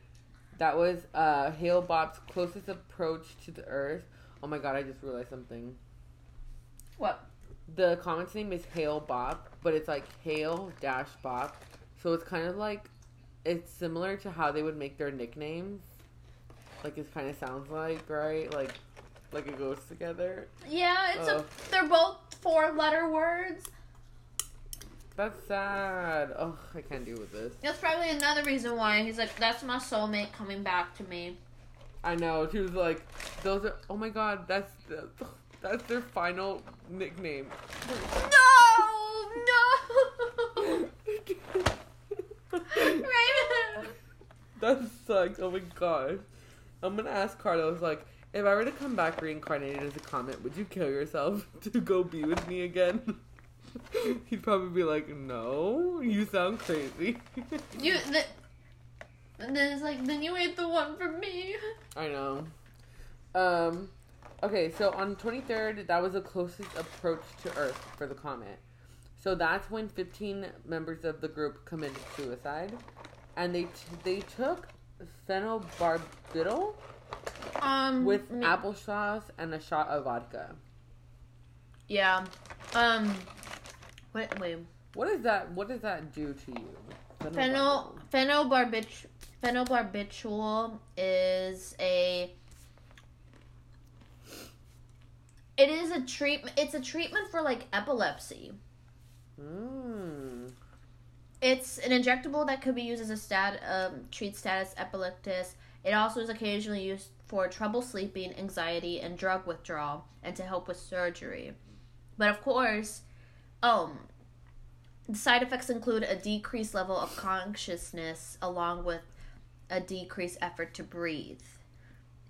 That was uh Hale-Bopp's closest approach to the Earth. Oh my god! I just realized something. What? The comet's name is Hale-Bopp, but it's like Hale dash Bopp. So it's kind of like it's similar to how they would make their nicknames. Like it kind of sounds like right, like like it goes together. Yeah, it's Oh. a. They're both four-letter words. That's sad. Oh, I can't deal with this. That's probably another reason why he's like, "That's my soulmate coming back to me." I know. She was like, "Those are. Oh my god, that's the, that's their final nickname." No, no. Raven. That sucks. Oh my gosh. I'm gonna ask Carlos like, if I were to come back reincarnated as a comet, would you kill yourself to go be with me again? He'd probably be like, no, you sound crazy. You the, and then it's like then you ate the one for me. I know. Um, okay, so on 23rd, that was the closest approach to Earth for the comet. So that's when 15 members of the group committed suicide, and they t- they took phenobarbital Um with me- applesauce and a shot of vodka. Yeah. Um. Wait. Wait. What does that? What does that do to you? Phenyl phenylbarbit phenylbarbital is a it is a treatment it's a treatment for like epilepsy. Mm. It's an injectable that could be used as a stat um, treat status epilepticus. It also is occasionally used for trouble sleeping, anxiety, and drug withdrawal, and to help with surgery. But of course, um, the side effects include a decreased level of consciousness along with a decreased effort to breathe.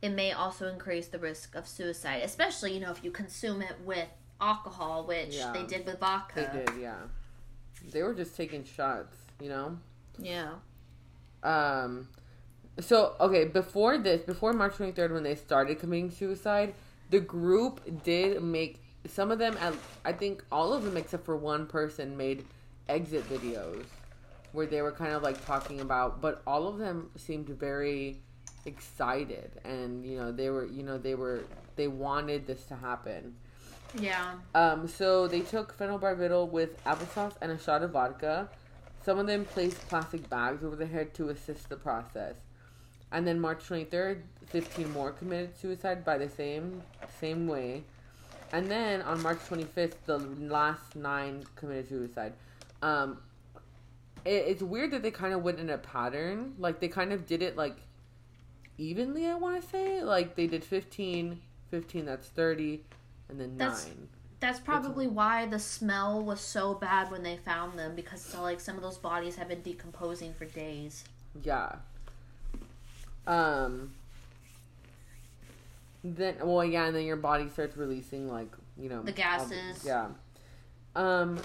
It may also increase the risk of suicide, especially you know if you consume it with alcohol, which Yeah. they did with vodka. They did, yeah. They were just taking shots, you know. Yeah. Um, so okay, before this, before March twenty third, when they started committing suicide, the group did make some of them. I think all of them except for one person made exit videos where they were kind of like talking about, but all of them seemed very excited, and you know they were, you know they were, they wanted this to happen. Yeah. Um, so they took phenobarbital with applesauce and a shot of vodka. Some of them placed plastic bags over their head to assist the process. And then March 23rd, 15 more committed suicide by the same same way. And then on March 25th, the last nine committed suicide. Um, it, it's weird that they kind of went in a pattern. Like they kind of did it like evenly. I want to say like they did 15, 15. That's 30, and then That's- nine. That's probably why the smell was so bad when they found them because so like some of those bodies have been decomposing for days. Yeah. Um. Then, well, yeah, and then your body starts releasing like you know The gases. yeah. Um.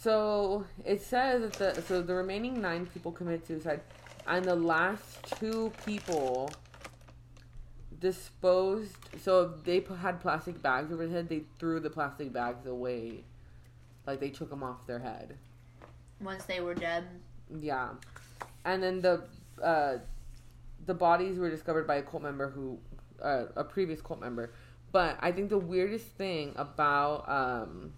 So it says that the so the remaining nine people committed suicide, and the last two people disposed. So they had plastic bags over their head. They threw the plastic bags away, like they took them off their head. Once they were dead. Yeah, and then the uh, the bodies were discovered by a cult member who uh, a previous cult member. But I think the weirdest thing about um,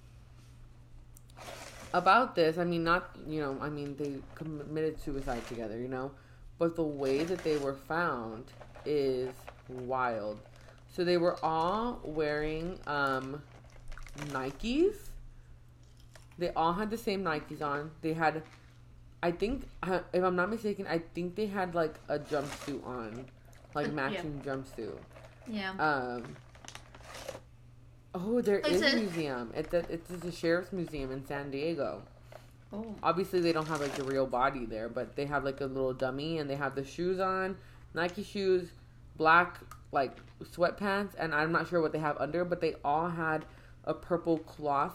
about this, I mean, not you know, I mean, they committed suicide together, you know, but the way that they were found is wild. So they were all wearing um, Nikes. They all had the same Nikes on. They had I think, uh, if I'm not mistaken, I think they had like a jumpsuit on, like Yeah. matching jumpsuit. Yeah. Um. Oh, there is It's a a- museum. It's a, it's the sheriff's museum in San Diego. oh. Obviously, they don't have like the real body there, but they have like a little dummy, and they have the shoes on, Nike shoes, black like sweatpants, and I'm not sure what they have under, but they all had a purple cloth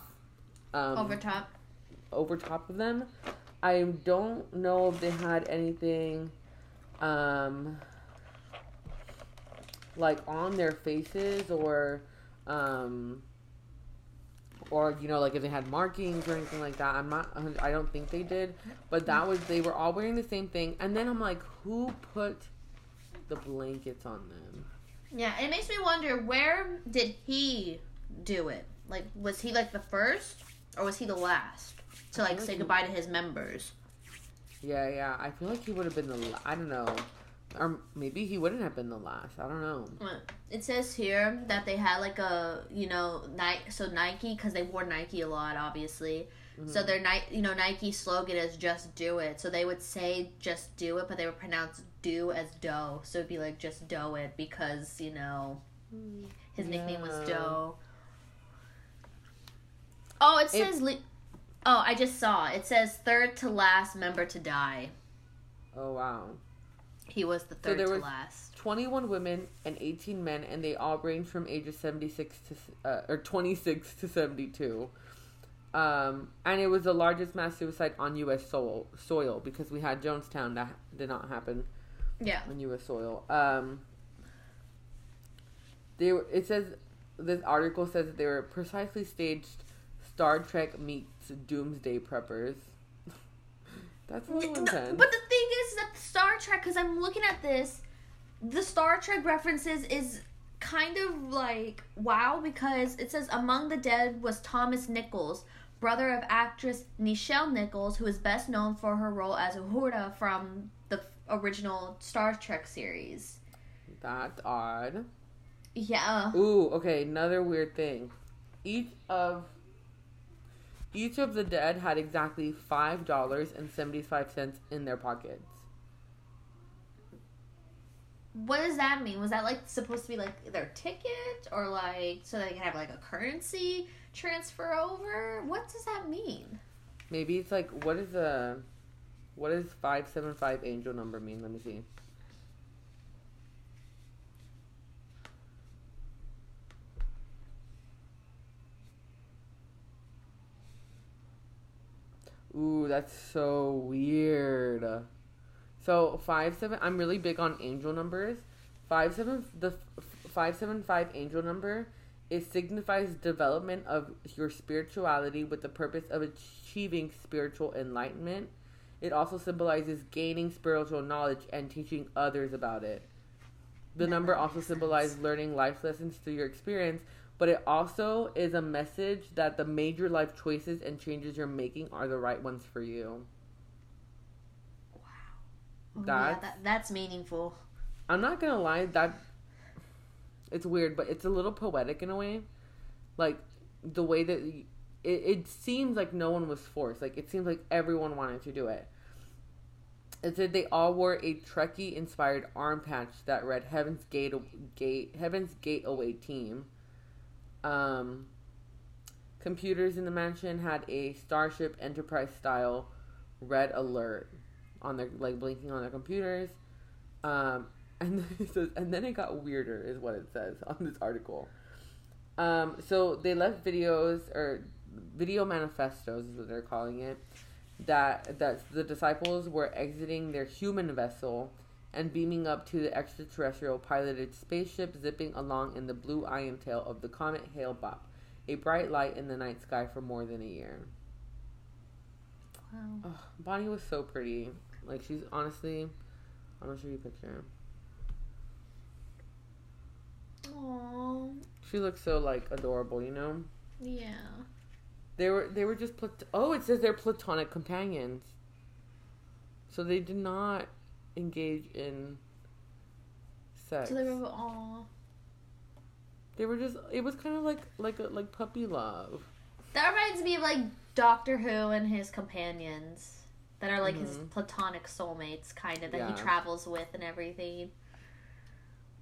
um, Over top. over top of them. I don't know if they had anything um like on their faces or um or you know like if they had markings or anything like that. I'm not I don't think they did, but that was they were all wearing the same thing and then I'm like who put the blankets on them? Yeah, it makes me wonder where did he do it? Like, was he like the first, or was he the last to like say goodbye to his members? Yeah, yeah. I feel like he would have been the. la- I don't know. or maybe he wouldn't have been the last. I don't know. It says here that they had like a you know Nike, so Nike because they wore Nike a lot, obviously. Mm-hmm. So their Nike, you know, Nike slogan is "Just Do It." So they would say "Just Do It," but they would pronounce "do" as "dough." So it'd be like "Just Do It" because you know his nickname was. Doe. Oh, it It- says. Le- oh, I just saw. It says third to last member to die. Oh wow. He was the third there to was- last. 21 women and 18 men, and they all range from ages 76 to uh, or 26 to 72. Um, and it was the largest mass suicide on U.S. soil, soil because we had Jonestown that did not happen Yeah. on U.S. soil. Um, they were, it says this article says that they were precisely staged Star Trek meets Doomsday preppers. That's a little intense. But the thing is that Star Trek, because I'm looking at this, the Star Trek references is kind of like wow because it says among the dead was Thomas Nichols, brother of actress Nichelle Nichols, who is best known for her role as Uhura from the original Star Trek series. That's odd. Yeah. Ooh, okay, another weird thing. Each of each of the dead had exactly five dollars and seventy five cents in their pockets. What does that mean? Was that like supposed to be like their ticket or like so they can have like a currency transfer over? What does that mean? Maybe it's like what is a what does five seven five angel number mean? Let me see. Ooh, that's so weird. So five seven. I'm really big on angel numbers. Five seven. The f- five seven five angel number. It signifies development of your spirituality with the purpose of achieving spiritual enlightenment. It also symbolizes gaining spiritual knowledge and teaching others about it. The Yeah, number also symbolizes learning life lessons through your experience, but it also is a message that the major life choices and changes you're making are the right ones for you. Oh, yeah, That's- that, that's meaningful. I'm not gonna lie, that it's weird, but it's a little poetic in a way. Like the way that it, it seems like no one was forced. Like it seems like everyone wanted to do it. It said they all wore a Trekkie inspired arm patch that read Heaven's Gate Gate Heaven's Gate Away Team. Um computers in the mansion had a Starship Enterprise style red alert on their like blinking on their computers. Um and then it says, and then it got weirder, is what it says on this article. Um, so they left videos or video manifestos is what they're calling it. That that the disciples were exiting their human vessel and beaming up to the extraterrestrial piloted spaceship zipping along in the blue ion tail of the comet Hale-Bopp, a bright light in the night sky for more than a year. Wow. Oh, Bonnie was so pretty. Like she's honestly, I'm gonna show you a picture. Aww. She looks so like adorable, you know. Yeah. They were they were just plat- oh it says they're platonic companions. So they did not engage in sex. So they were aw. They were just it was kind of like like a, like puppy love. That reminds me of like Doctor Who and his companions that are like his Mhm. platonic soulmates, kind of that Yeah. he travels with and everything.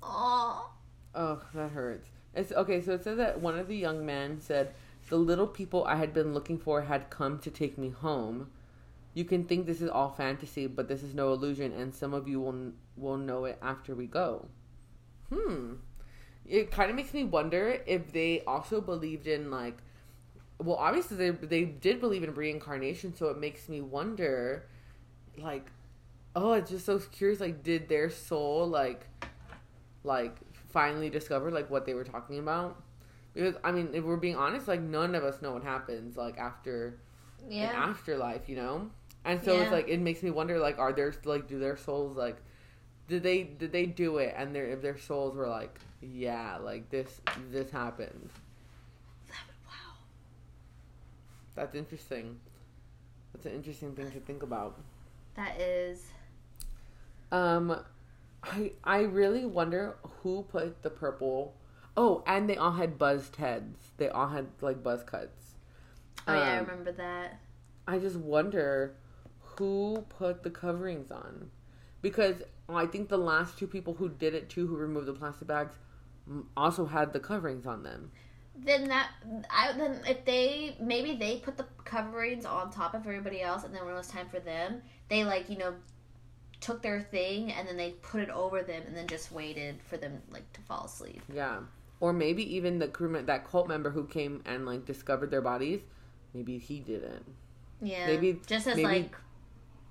Oh. Oh, that hurts. It's okay. So it says that one of the young men said, "The little people I had been looking for had come to take me home. You can think this is all fantasy, but this is no illusion, and some of you will will know it after we go." Hmm. It kind of makes me wonder if they also believed in like, well, obviously they they did believe in reincarnation, so it makes me wonder, like, oh, it's just so curious. Like, did their soul like, like finally discover like what they were talking about? Because I mean, if we're being honest, like none of us know what happens like after an Yeah. afterlife, you know. And so Yeah. it's like it makes me wonder, like, are there like do their souls like did they did they do it and their if their souls were like yeah like this this happened Wow. that's interesting that's an interesting thing to think about That is. um I I really wonder who put the purple. Oh, and they all had buzzed heads. They all had like buzz cuts. Oh yeah, I Um, remember that. I just wonder who put the coverings on, because I think the last two people who did it too, who removed the plastic bags, also had the coverings on them. Then that I then if they maybe they put the coverings on top of everybody else, and then when it was time for them, they like you know took their thing and then they put it over them, and then just waited for them like to fall asleep. Yeah, or maybe even the crew, that cult member who came and like discovered their bodies, maybe he didn't. Yeah, Maybe- just as maybe- like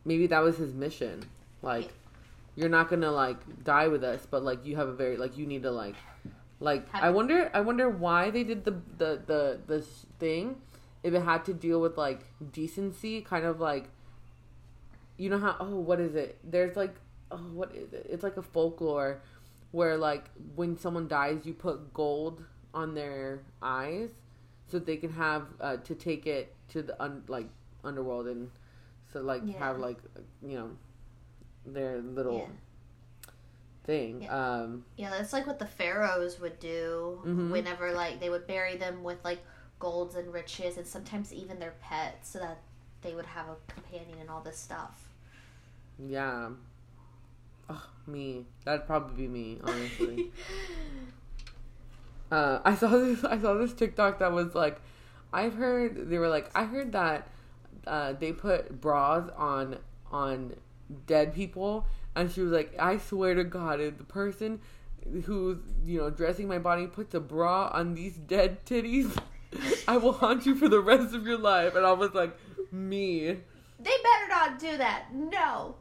maybe that was his mission. Like you're not gonna like die with us but like you have a very like you need to like like i wonder i wonder why they did the the the this thing. If it had to deal with like decency kind of like you know how oh what is it? There's like oh what is it? It's like a folklore where like when someone dies you put gold on their eyes so they can have uh, to take it to the un- like underworld and so like Yeah. have like you know their little Yeah. thing um yeah, that's like what the pharaohs would do Mhm. whenever like they would bury them with like golds and riches, and sometimes even their pets, so that they would have a companion and all this stuff. yeah oh me that'd probably be me honestly uh i saw this i saw this tiktok that was like i've heard they were like i heard that uh they put bras on on dead people and she was like i swear to god if the person who's you know dressing my body puts a bra on these dead titties i will haunt you for the rest of your life and i was like me They better not do that. No.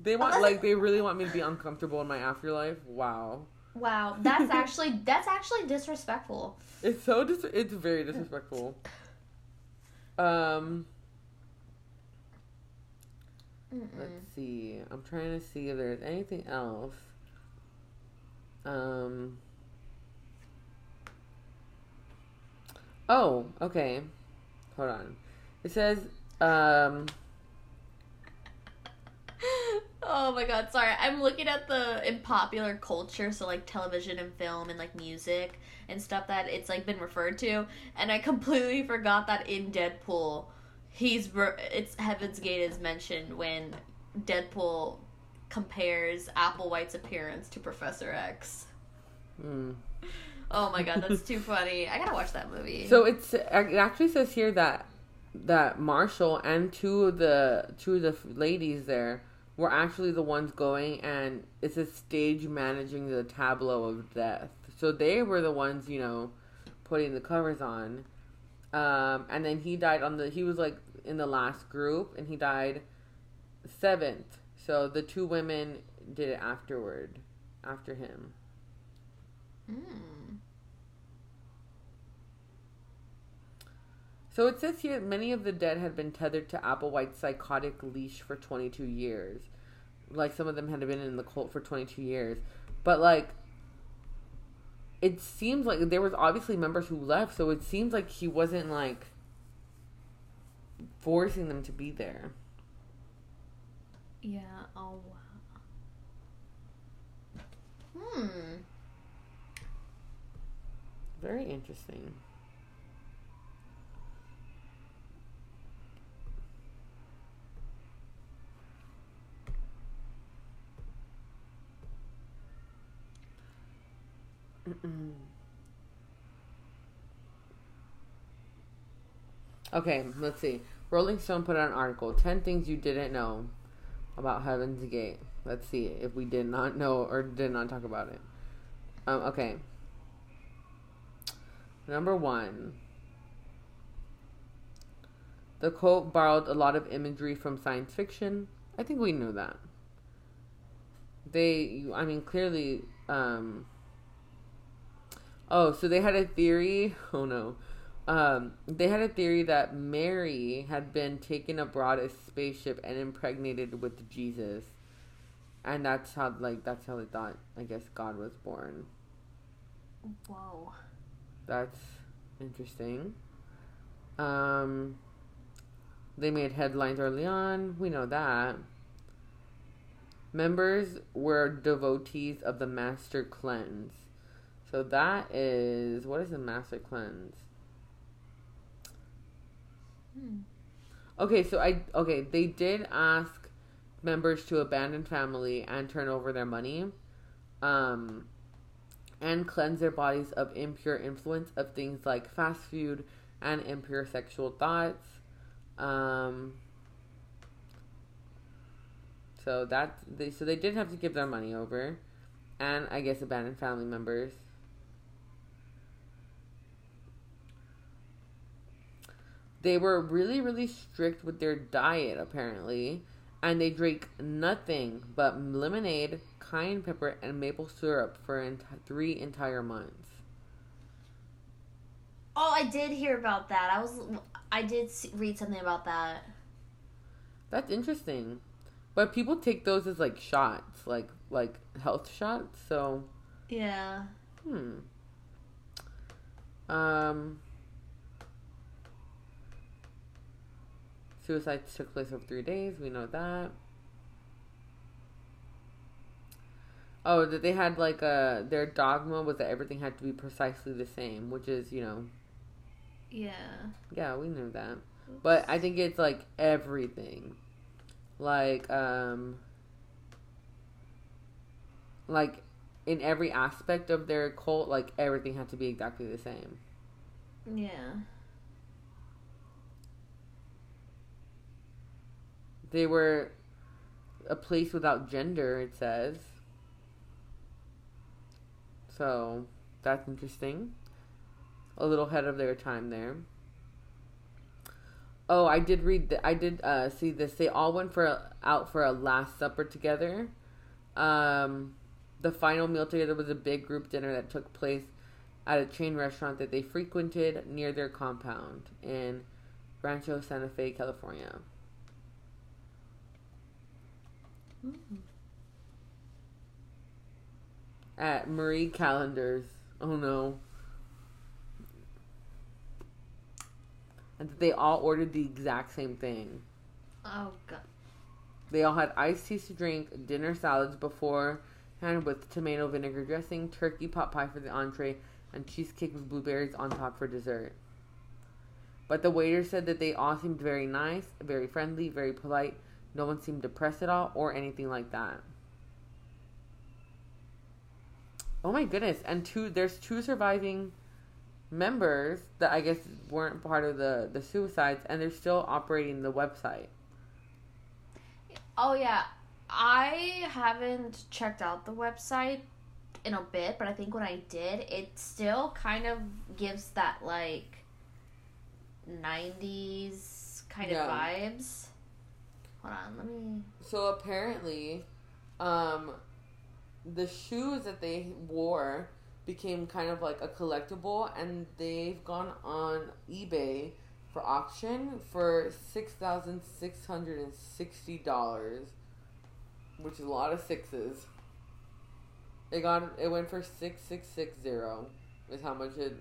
they want Unless- like they really want me to be uncomfortable in my afterlife wow Wow, that's actually that's actually disrespectful. It's so dis- it's very disrespectful. Um, let's see. I'm trying to see if there's anything else. Um. Oh, okay. Hold on. It says um Oh my god, sorry. I'm looking at the in popular culture, so like television and film and like music and stuff that it's like been referred to, and I completely forgot that in Deadpool, he's it's Heaven's Gate is mentioned when Deadpool compares Applewhite's appearance to Professor X. mm. Oh my god, that's too funny. I gotta watch that movie. So it's it actually says here that that Marshall and two of the two of the ladies there were actually the ones going and it's a stage managing the tableau of death. So they were the ones, you know, putting the covers on. Um, and then he died on the he was like in the last group and he died seventh. So the two women did it afterward after him. Mm. So it says here many of the dead had been tethered to Applewhite's psychotic leash for 22 years. Like some of them had been in the cult for 22 years. But like it seems like there was obviously members who left, so it seems like he wasn't like forcing them to be there. Yeah. Oh wow. Hmm. Very interesting. Mm-mm. Okay, let's see. Rolling Stone put out an article 10 things you didn't know about Heaven's Gate. Let's see if we did not know or did not talk about it. Um, okay. Number one. The quote borrowed a lot of imagery from science fiction. I think we knew that. They, I mean, clearly, um, oh, so they had a theory. Oh no. Um, they had a theory that Mary had been taken abroad a spaceship and impregnated with Jesus. And that's how, like, that's how they thought, I guess, God was born. Whoa. That's interesting. Um, they made headlines early on. We know that. Members were devotees of the Master Cleanse. So that is what is the Master Cleanse? Hmm. Okay, so I okay, they did ask members to abandon family and turn over their money. Um and cleanse their bodies of impure influence of things like fast food and impure sexual thoughts. Um so that they so they did have to give their money over and I guess abandon family members. They were really, really strict with their diet, apparently, and they drank nothing but lemonade, cayenne pepper, and maple syrup for ent- three entire months. Oh, I did hear about that. I was, I did read something about that. That's interesting, but people take those as like shots, like like health shots. So, Yeah. hmm. Um. Suicides took place over three days. We know that. Oh, that they had like a their dogma was that everything had to be precisely the same, which is you know Yeah. yeah we knew that, but I think it's like everything, like um, like in every aspect of their cult, like everything had to be exactly the same. Yeah. They were a place without gender, it says. So that's interesting. A little ahead of their time there. Oh, I did read. Th- I did uh, see this. They all went for a, out for a last supper together. Um, the final meal together was a big group dinner that took place at a chain restaurant that they frequented near their compound in Rancho Santa Fe, California. Mm. At Marie Callender's. Oh no. And that they all ordered the exact same thing. Oh god. They all had iced teas to drink, dinner salads before, and with tomato vinegar dressing, turkey pot pie for the entree, and cheesecake with blueberries on top for dessert. But the waiter said that they all seemed very nice, very friendly, very polite. No one seemed depressed at all or anything like that. Oh my goodness! And two, there's two surviving members that I guess weren't part of the the suicides, and they're still operating the website. Oh yeah. I haven't checked out the website in a bit, but I think when I did, it still kind of gives that like 90s kind Yeah. of vibes. Hold on, let me So apparently, um, the shoes that they wore became kind of like a collectible, and they've gone on eBay for auction for six thousand six hundred and sixty dollars, which is a lot of sixes. It got it went for six six six zero, is how much it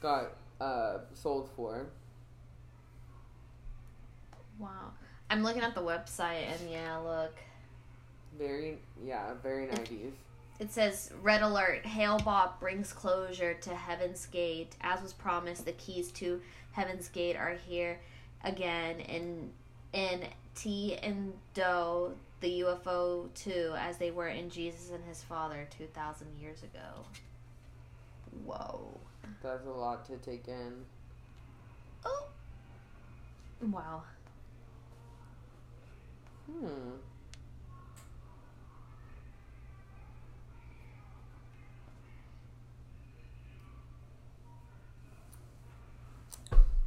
got uh sold for. Wow. I'm looking at the website and yeah, look. Very yeah, very nineties. It says Red Alert, Hale-Bopp brings closure to Heaven's Gate. As was promised, the keys to Heaven's Gate are here again in in Ti and Do, the UFO two, as they were in Jesus and his father two thousand years ago. Whoa. That's a lot to take in. Oh Wow. Hmm.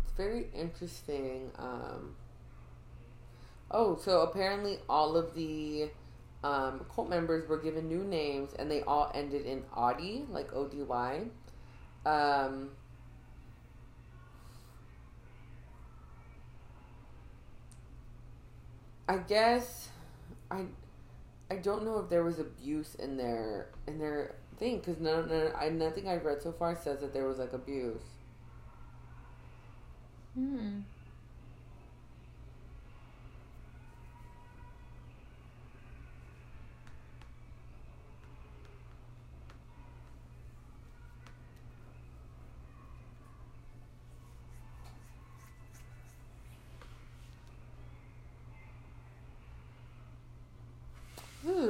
It's very interesting. Um, oh, so apparently all of the um, cult members were given new names and they all ended in Ody, like O D Y. Um, I guess I I don't know if there was abuse in their in their thing because none, none I nothing I've read so far says that there was like abuse. Hmm.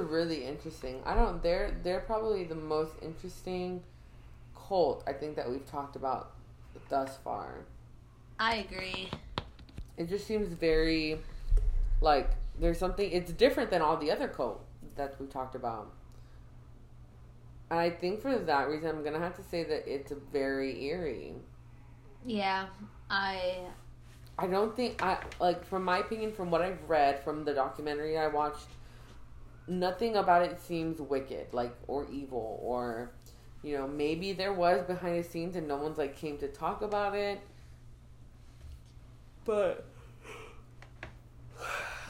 Really interesting. I don't. They're they're probably the most interesting cult I think that we've talked about thus far. I agree. It just seems very like there's something. It's different than all the other cult that we've talked about. And I think for that reason, I'm gonna have to say that it's very eerie. Yeah, I I don't think I like from my opinion from what I've read from the documentary I watched nothing about it seems wicked like or evil or you know maybe there was behind the scenes and no one's like came to talk about it but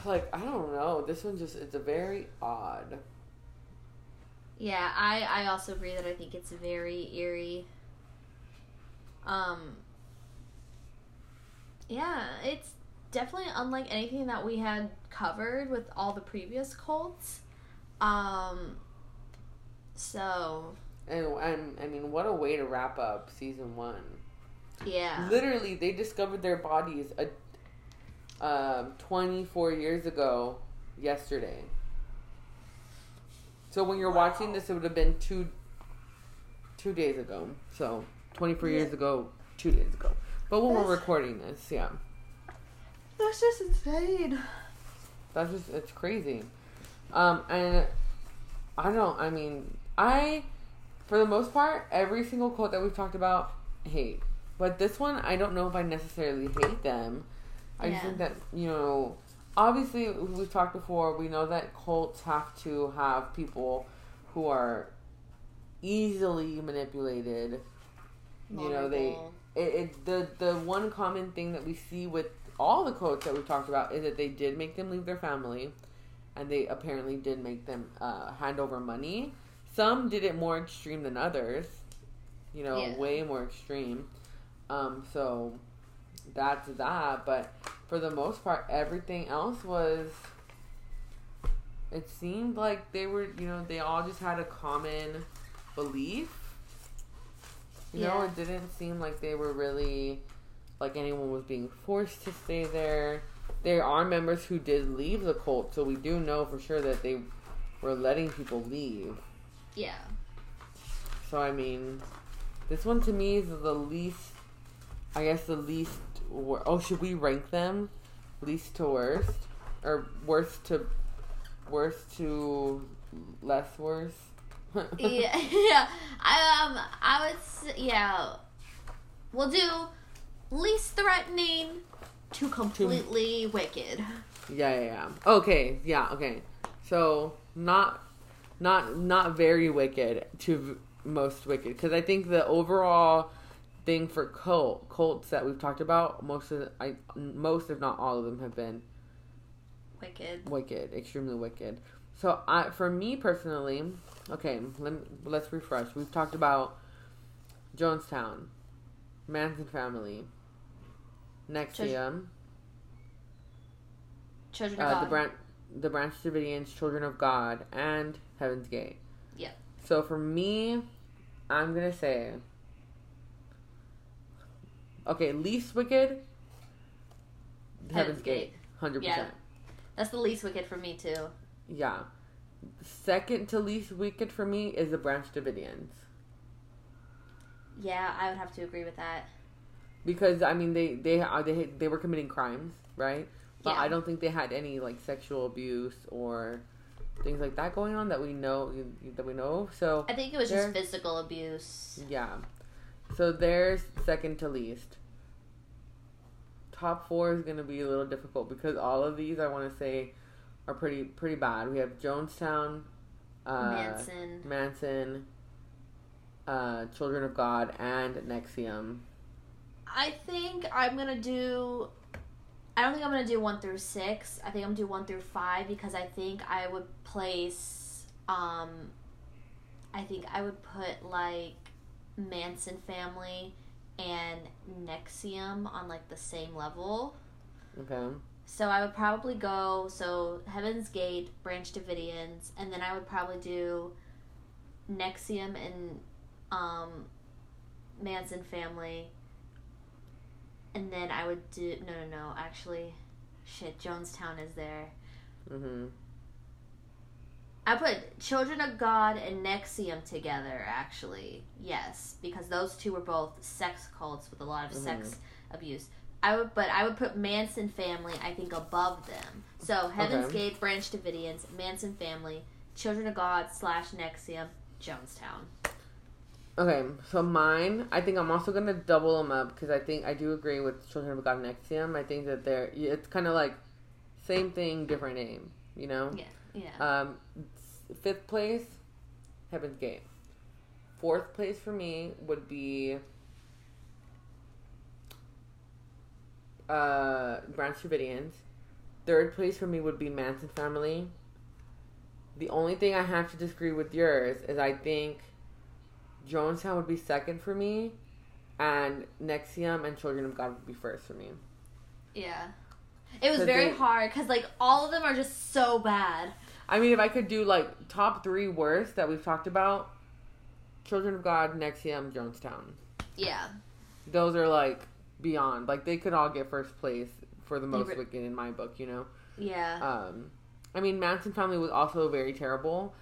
like I don't know this one just it's a very odd yeah, I I also agree that I think it's very eerie. Um Yeah, it's definitely unlike anything that we had covered with all the previous cults. Um so and and I mean what a way to wrap up season 1 yeah. literally they discovered their bodies a um 24 years ago yesterday. So when you're watching this it would have been two two days ago. So 24 years ago two days ago. But when we're recording this yeah. That's just insane. that's just it's crazy um and i don't i mean i for the most part every single quote that we've talked about hate. But this one i don't know if i necessarily hate them. I just think that you know obviously we've talked before we know that cults have to have people who are easily manipulated. You know they it, it the the one common thing that we see with all the quotes that we've talked about is that they did make them leave their family and they apparently did make them uh, hand over money. Some did it more extreme than others you know Yeah. way more extreme. Um so that's that but for the most part everything else was it seemed like they were you know they all just had a common belief. You know it didn't seem like they were really like anyone was being forced to stay there there are members who did leave the cult so we do know for sure that they were letting people leave Yeah. so I mean, this one to me is the least. I guess the least. wor- Oh, should we rank them, least to worst, or worst to worst to less worse? yeah, yeah. I um, I would, yeah. We'll do least threatening to completely wicked. Yeah, yeah, yeah. Okay, yeah, okay. So not, not, not very wicked to v- most wicked because I think the overall thing for cult cults that we've talked about most of I most if not all of them have been Wicked. wicked, extremely wicked. So I, for me personally, okay, let let's refresh. We've talked about Jonestown, Manson family, NXIVM, Children of uh, God. the branch, the Branch Davidians, Children of God, and Heaven's Gate. Yeah. So for me, I'm gonna say, okay, least wicked, Heaven's, Heaven's Gate, Gate. hundred Yeah. percent. That's the least wicked for me too. Yeah. Second to least wicked for me is the Branch Davidians. Yeah, I would have to agree with that. Because I mean they they are they they were committing crimes, right? But Yeah. I don't think they had any like sexual abuse or things like that going on that we know that we know. So I think it was just physical abuse. yeah. So there's second to least. Top four is gonna be a little difficult because all of these I want to say are pretty pretty bad. We have Jonestown, uh, Manson. Manson, uh, Children of God, and NXIVM. I think I'm gonna do. I don't think I'm gonna do one through six. I think I'm gonna do one through five because I think I would place. Um, I think I would put like Manson family and NXIVM on like the same level. Okay. So I would probably go so Heaven's Gate, Branch Davidians, and then I would probably do NXIVM and um, Manson family, and then I would do no no no actually, shit Jonestown is there. Mhm. I put Children of God and NXIVM together, actually. Yes, because those two were both sex cults with a lot of sex abuse. I would, but I would put Manson family, I think, above them. So Heaven's Okay. Gate, Branch Davidians, Manson family, Children of God slash NXIVM, Jonestown. Okay, so mine, I think I'm also gonna double them up because I think I do agree with Children of God and NXIVM. I think that they're it's kind of like same thing, different name. You know. Yeah, yeah. Um, fifth place, Heaven's Gate. Fourth place for me would be uh, Branch Davidians. Third place for me would be Manson Family. The only thing I have to disagree with yours is I think Jonestown would be second for me, and NXIVM and Children of God would be first for me. yeah. It was very they- hard because, like, all of them are just so bad. I mean, if I could do like top three worst that we've talked about, Children of God, NXIVM, Jonestown. Yeah. Those are like beyond. Like they could all get first place for the most re- wicked in my book. You know. Yeah. Um, I mean, Manson family was also very terrible,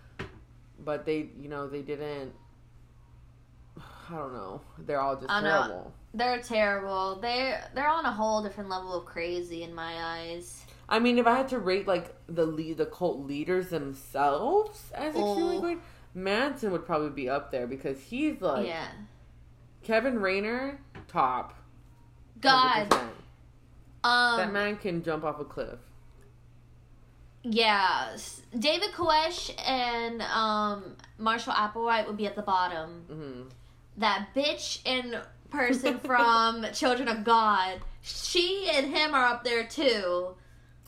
but they, you know, they didn't. I don't know. They're all just I know. terrible. They're terrible. They they're on a whole different level of crazy in my eyes. I mean, if I had to rate like the lead, the cult leaders themselves as extremely Oh. good, Manson would probably be up there because he's like yeah. Kevin Rayner, top. God. 100%. Um. that man can jump off a cliff. Yeah. David Koresh and um Marshall Applewhite would be at the bottom. hmm That bitch in person from Children of God. She and him are up there too.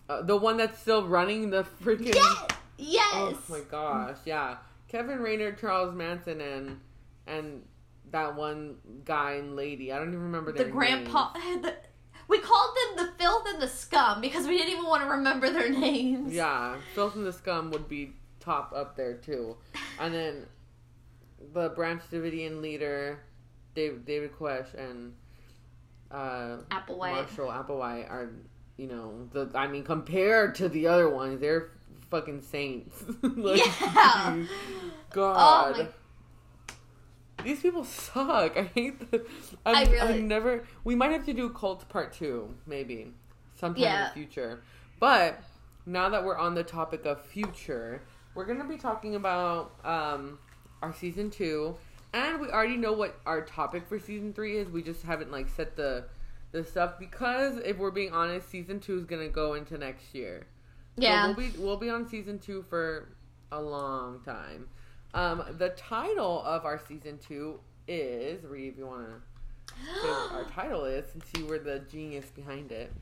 Uh, the one that's still running the freaking. Yes. Yes. Oh my gosh! Yeah, Kevin Rayner, Charles Manson, and and that one guy and lady. I don't even remember the their grandpa. The, we called them the filth and the scum because we didn't even want to remember their names. Yeah, Filth and the Scum would be top up there too, and then the Branch Davidian leader, David David Koresh and uh, Applewhite. Marshall Applewhite are, you know, the I mean, compared to the other ones, they're fucking saints. like, Yeah. God. Oh my- These people suck. I hate the. I really- I'm never. We might have to do cult part two, maybe, sometime in the future. But now that we're on the topic of future, we're gonna be talking about um, our season two, and we already know what our topic for season three is. We just haven't like set the the stuff because if we're being honest, season two is gonna go into next year. Yeah. So we'll be we'll be on season two for a long time. Um, the title of our season two is Rhe. If you want to say our title is, since you were the genius behind it.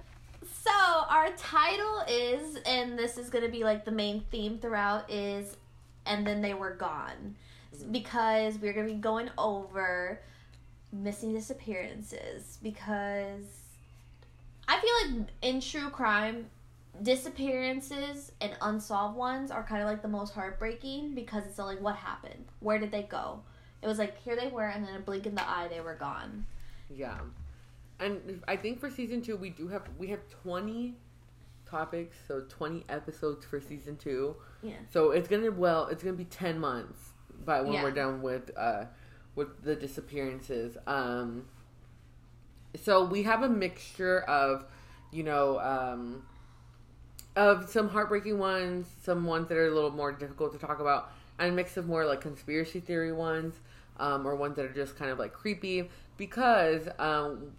So our title is, and this is gonna be like the main theme throughout is, and then they were gone, Mm-hmm. because we're gonna be going over missing disappearances because I feel like in true crime, disappearances and unsolved ones are kind of like the most heartbreaking because it's like what happened, where did they go? It was like here they were, and then a blink in the eye, they were gone. Yeah, and I think for season two we do have we have twenty topics, so twenty episodes for season two. Yeah. So it's gonna well, it's gonna be ten months by when Yeah. we're done with uh with the disappearances. Um so we have a mixture of, you know, um of some heartbreaking ones, some ones that are a little more difficult to talk about, and a mix of more like conspiracy theory ones, um, or ones that are just kind of like creepy. Because um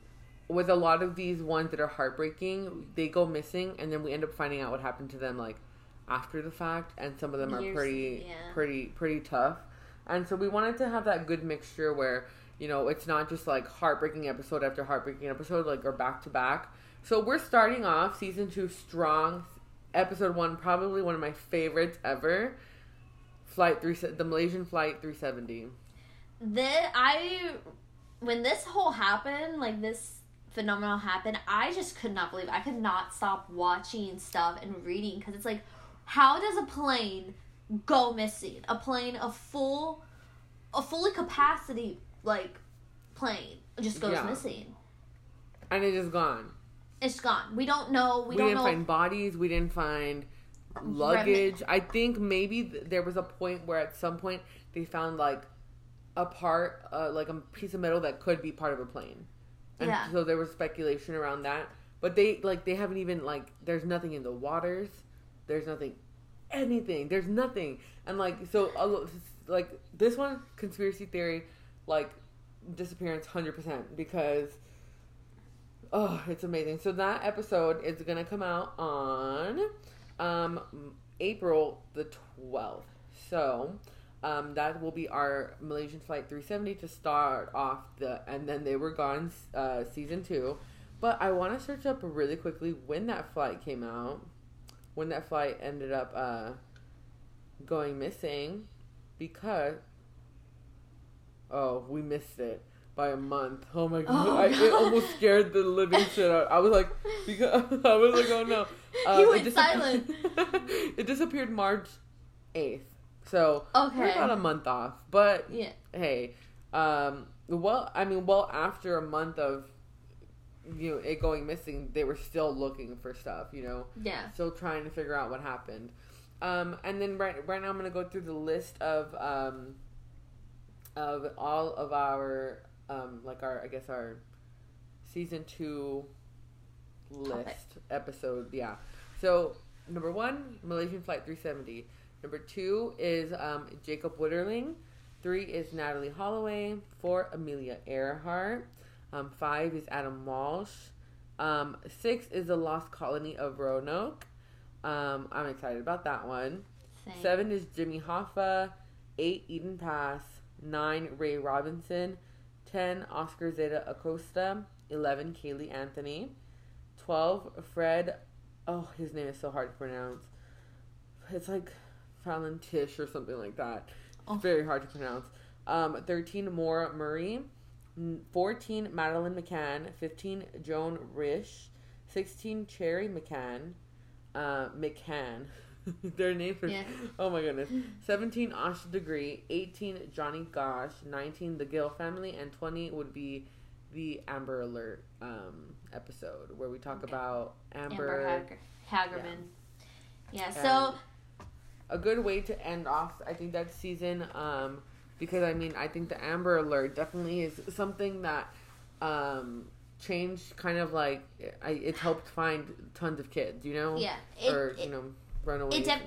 with a lot of these ones that are heartbreaking, they go missing and then we end up finding out what happened to them like after the fact and some of them are Years- pretty yeah. pretty pretty tough. And so we wanted to have that good mixture where, you know, it's not just like heartbreaking episode after heartbreaking episode like or back to back. So we're starting off season 2 strong. Episode 1 probably one of my favorites ever. Flight 3 the Malaysian flight 370. That I when this whole happened, like this phenomenon happened, I just could not believe. I could not stop watching stuff and reading because it's like, how does a plane go missing? A plane, a full, a fully capacity like plane just goes Yeah. missing. And it is gone. It's gone. We don't know. We, We, don't didn't know. find bodies, we didn't find luggage. I think maybe th- there was a point where at some point they found like a part, uh, like a piece of metal that could be part of a plane, and Yeah. so there was speculation around that. But they like they haven't even like there's nothing in the waters, there's nothing, anything, there's nothing, and like so like this one conspiracy theory, like disappearance hundred percent because. Oh, it's amazing. So that episode is gonna come out on um April the twelfth. So um that will be our Malaysian flight 370 to start off the and then they were gone uh season two. But I want to search up really quickly when that flight came out, when that flight ended up uh going missing, because oh we missed it by a month. Oh my god! Oh, I, it almost scared the living shit out. I was like, because I was like, oh no. It went disap- silent. it disappeared March eighth, so we're Okay. about a month off. But Yeah. hey, um, well, I mean, well, after a month of you know it going missing, they were still looking for stuff. You know, Yeah. still trying to figure out what happened. Um, and then right right now I'm gonna go through the list of um, of all of our um, like our I guess our season two list Topic. episode. Yeah. So number one, Malaysian Flight 370. Number two is um, Jacob Wetterling. Three is Natalee Holloway. Four, Amelia Earhart. Um, five is Adam Walsh. Um, six is the Lost Colony of Roanoke. Um, I'm excited about that one. Same. Seven is Jimmy Hoffa. Eight, Etan Patz. Nine, Ray Robinson. Ten, Oscar Zeta Acosta. Eleven, Caylee Anthony. Twelve, Fred. Oh, his name is so hard to pronounce. It's like Fallon Tish or something like that. Oh. Very hard to pronounce. Um, Thirteen, Maura Murray. N- Fourteen, Madeleine McCann. Fifteen, Joan Risch. Sixteen, Cherry McCann. Uh, McCann. Their name are Yeah. Oh my goodness. 17 Asha Degree, 18 Johnny Gosch, 19 the Gill family, and 20 would be the Amber Alert um, episode where we talk Okay. about Amber. Amber Hager- Hagerman. Yeah. so a good way to end off, I think, that season um, because I mean, I think the Amber Alert definitely is something that um, changed kind of like I, it helped find tons of kids, you know? yeah, it, or, it, you know, runaways. it def-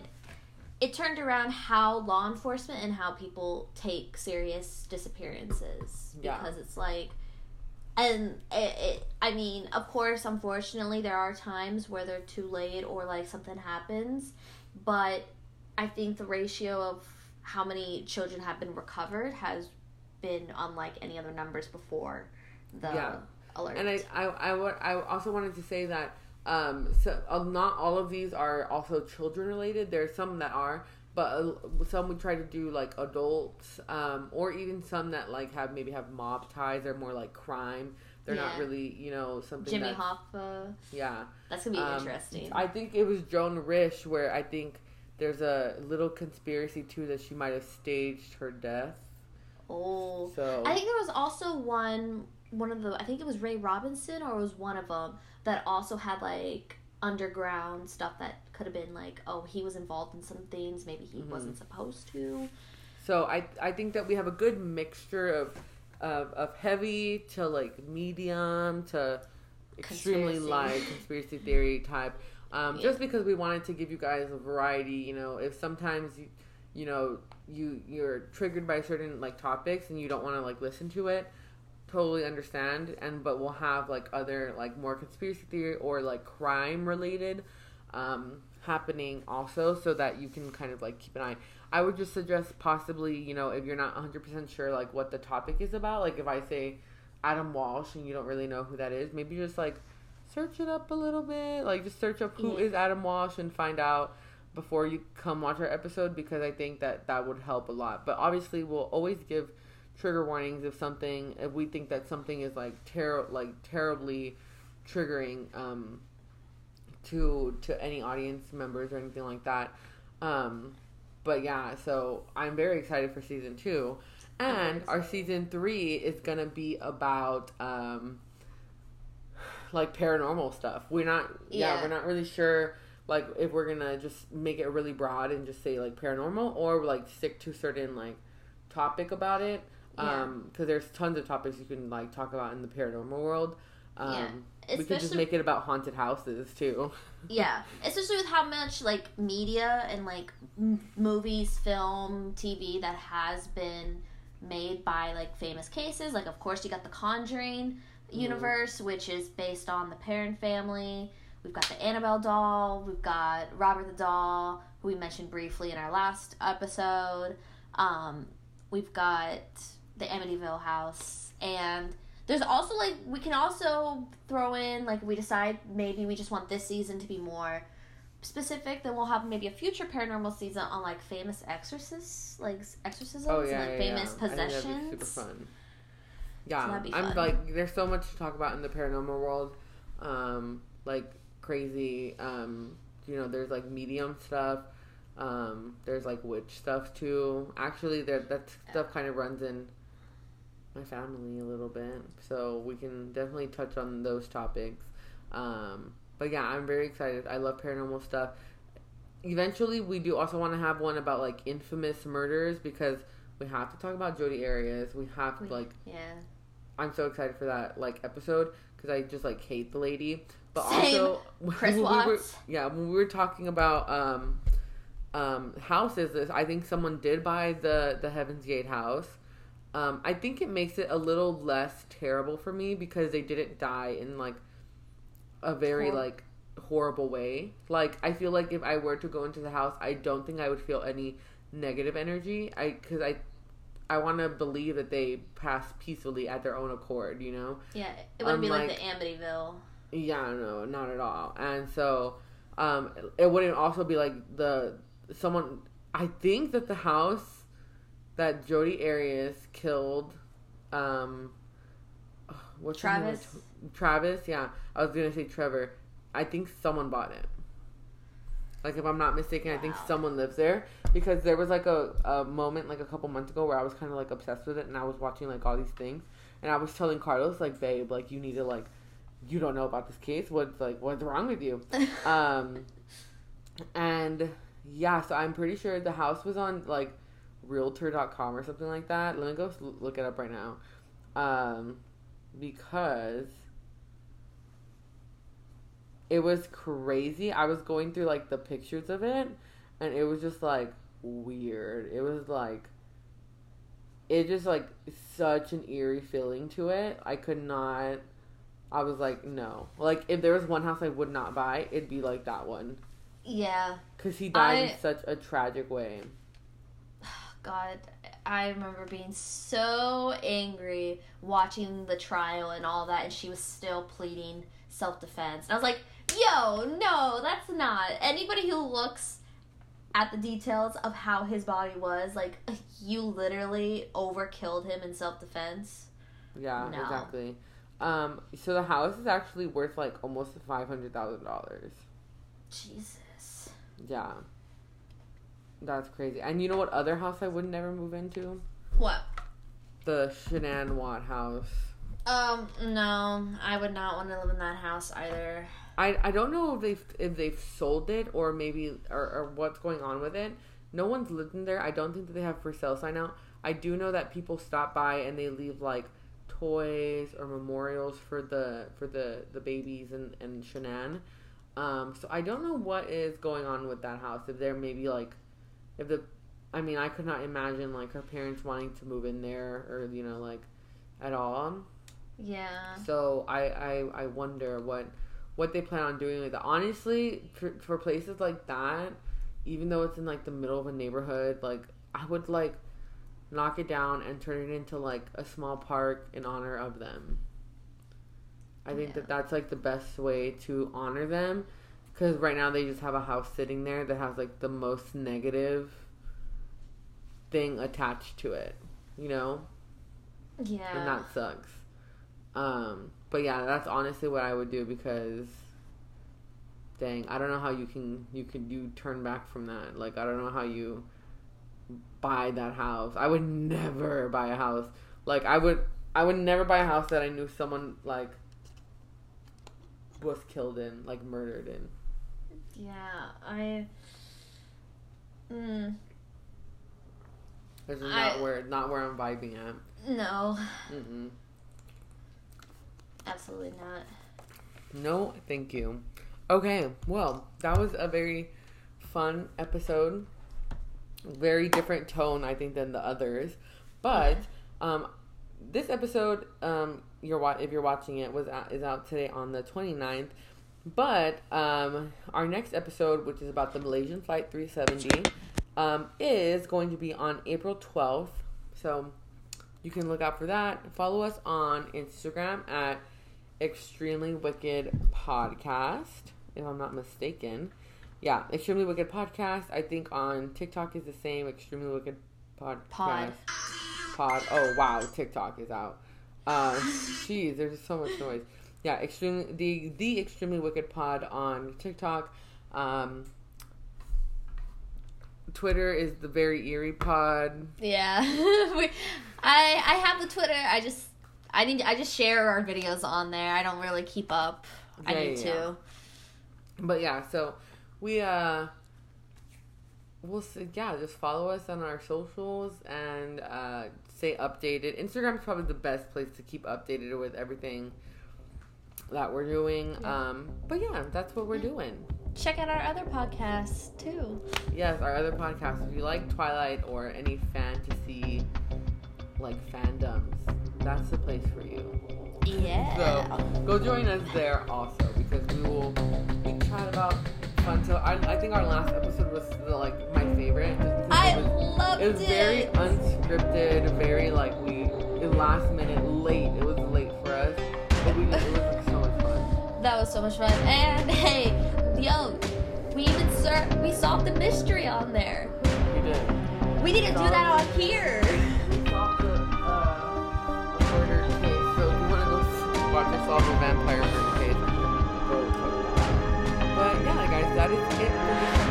it turned around how law enforcement and how people take serious disappearances Yeah. because it's like and it, it i mean of course unfortunately there are times where they're too late or like something happens but i think the ratio of how many children have been recovered has been unlike any other numbers before the Yeah. alert And I, I, I, I also wanted to say that um, so, uh, not all of these are also children related. There are some that are, but uh, some we try to do like adults, um, or even some that like have maybe have mob ties. They're more like crime. They're not really, you know, something. jimmy hoffa Yeah. that's gonna be Um, interesting I think it was Joan Risch where I think there's a little conspiracy too that she might have staged her death. oh So I think there was also one one of the I think it was Ray Robinson or it was one of them that also had like underground stuff that could have been like oh he was involved in some things maybe he Mhm. wasn't supposed to So I I think that we have a good mixture of of, of heavy to like medium to extremely Conspiracy. light conspiracy theory type. Um, Yeah. Just because we wanted to give you guys a variety, you know, if sometimes you, you know you you're triggered by certain like topics and you don't want to like listen to it, totally understand. And but we'll have like other like more conspiracy theory or like crime related um, happening also, so that you can kind of like keep an eye. I would just suggest possibly, you know, if you're not 100% sure like what the topic is about, like if I say Adam Walsh and you don't really know who that is, maybe just like search it up a little bit. Like just search up who Yeah. is Adam Walsh and find out before you come watch our episode because I think that that would help a lot. But obviously, we'll always give trigger warnings if something if we think that something is like ter- like terribly triggering um to to any audience members or anything like that. Um but yeah, so I'm very excited for season 2. And our season 3 is going to be about um like paranormal stuff. We're not yeah, Yeah. we're not really sure like if we're gonna just make it really broad and just say like paranormal or like stick to certain like topic about it Yeah. um because there's tons of topics you can like talk about in the paranormal world um Yeah. we could just make it about haunted houses too Yeah, especially with how much like media and like m- movies, film, TV that has been made by like famous cases. Like, of course, you got the Conjuring universe, which is based on the Perron family. We've got the Annabelle doll. We've got Robert the doll, who we mentioned briefly in our last episode. Um, we've got the Amityville house, and there's also like we can also throw in like we decide maybe we just want this season to be more specific then we'll have maybe a future paranormal season on like famous exorcists like exorcisms oh and like yeah, famous yeah. I think that'd be possessions super fun yeah be i'm like there's so much to talk about in the paranormal world um like crazy um you know there's like medium stuff um there's like witch stuff too. Actually there that stuff kind of runs in my family a little bit so we can definitely touch on those topics. Um but yeah i'm very excited. I love paranormal stuff. Eventually we do also want to have one about like infamous murders because we have to talk about Jodi Arias. We have to like yeah I'm so excited for that like episode because I just like hate the lady. But Same. also Chris when we were, Watts. yeah, when we were talking about um um houses, this I think someone did buy the the Heaven's Gate house. Um, I think it makes it a little less terrible for me because they didn't die in like a very Hor- like horrible way. Like I feel like if I were to go into the house, I don't think I would feel any negative energy. I because I I want to believe that they passed peacefully at their own accord. You know. yeah it wouldn't be like Unlike- the amityville Yeah, no, not at all. And so, um, it wouldn't also be like the someone. I think that the house that Jodi Arias killed, um, what's travis Travis. Yeah, I was gonna say Trevor. I think someone bought it. Like if I'm not mistaken, I think someone lives there because there was like a, a moment like a couple months ago where I was kind of like obsessed with it and I was watching like all these things and I was telling Carlos like, babe, like you need to like, you don't know about this case. What's like, what's wrong with you? Um, and yeah, so I'm pretty sure the house was on like Realtor.com or something like that. Let me go look it up right now, um, because it was crazy. I was going through like the pictures of it, and it was just like weird. It was like it just like such an eerie feeling to it. I could not. I was like, no. Like if there was one house I would not buy, it'd be like that one. yeah Cause he died I- in such a tragic way. God, I remember being so angry watching the trial and all that, and she was still pleading self defense. And I was like, yo, no, that's not. Anybody who looks at the details of how his body was, like, you literally overkilled him in self defense. Yeah, No. exactly. Um, so the house is actually worth like almost five hundred thousand dollars. Jesus. Yeah, that's crazy. And you know what other house I would never move into? What? The Shanann Watt house. Um, no, I would not want to live in that house either. I I don't know if they've if they've sold it or maybe or, or what's going on with it. No one's lived in there. I don't think that they have for sale sign out. I do know that people stop by and they leave like toys or memorials for the for the the babies and and Shanann. Um, so I don't know what is going on with that house. If they're maybe like, if the, I mean, I could not imagine like her parents wanting to move in there or you know like, at all. Yeah. So I, I I wonder what what they plan on doing with it. Honestly, for, for places like that, even though it's in like the middle of a neighborhood, like I would like knock it down and turn it into like a small park in honor of them. I think Yeah. that that's like the best way to honor them because right now they just have a house sitting there that has like the most negative thing attached to it, you know? Yeah. and that sucks. Um, but yeah, that's honestly what I would do because, dang, I don't know how you can you can you turn back from that. Like I don't know how you buy that house. I would never buy a house. Like I would I would never buy a house that I knew someone like was killed in, like murdered in. Yeah, I. Mm, This is I- not where not where I'm vibing at. no, Mm-mm. Absolutely not. No, thank you. Okay, well, that was a very fun episode. Very different tone, I think, than the others. But um, this episode, um, you're wa- if you're watching it, was out, is out today on the 29th. But um, our next episode, which is about the Malaysian Flight 370, um, is going to be on April 12th. So you can look out for that. Follow us on Instagram at Extremely Wicked Podcast, if I'm not mistaken. Yeah, Extremely Wicked Podcast. I think on TikTok is the same. Extremely Wicked Podcast. Pod. Pod. Oh wow, TikTok is out. Um, jeez, there's so much noise. Yeah, extremely the the Extremely Wicked Pod on TikTok. Um, Twitter is the very eerie pod. Yeah, we, I I have the Twitter. I just I need I just share our videos on there. I don't really keep up. I need yeah, to. But yeah, so we uh we'll see, yeah, just follow us on our socials and uh stay updated. Instagram's probably the best place to keep updated with everything that we're doing. Yeah. Um but yeah, that's what we're Yeah. doing. Check out our other podcasts too. Yes, our other podcasts. If you like Twilight or any fantasy like fandoms, that's the place for you. Yeah. So go join us there also because we will we chat about fun. So I, I think our last episode was the, like my favorite. I it was, loved it was very unscripted, very like we it last minute late. It was late for us, but we it was like, so much fun. That was so much fun. And hey, yo, we even ser- we solved the mystery on there. We did. We to do that on here. watch us solve a vampire case. But yeah, guys, that is it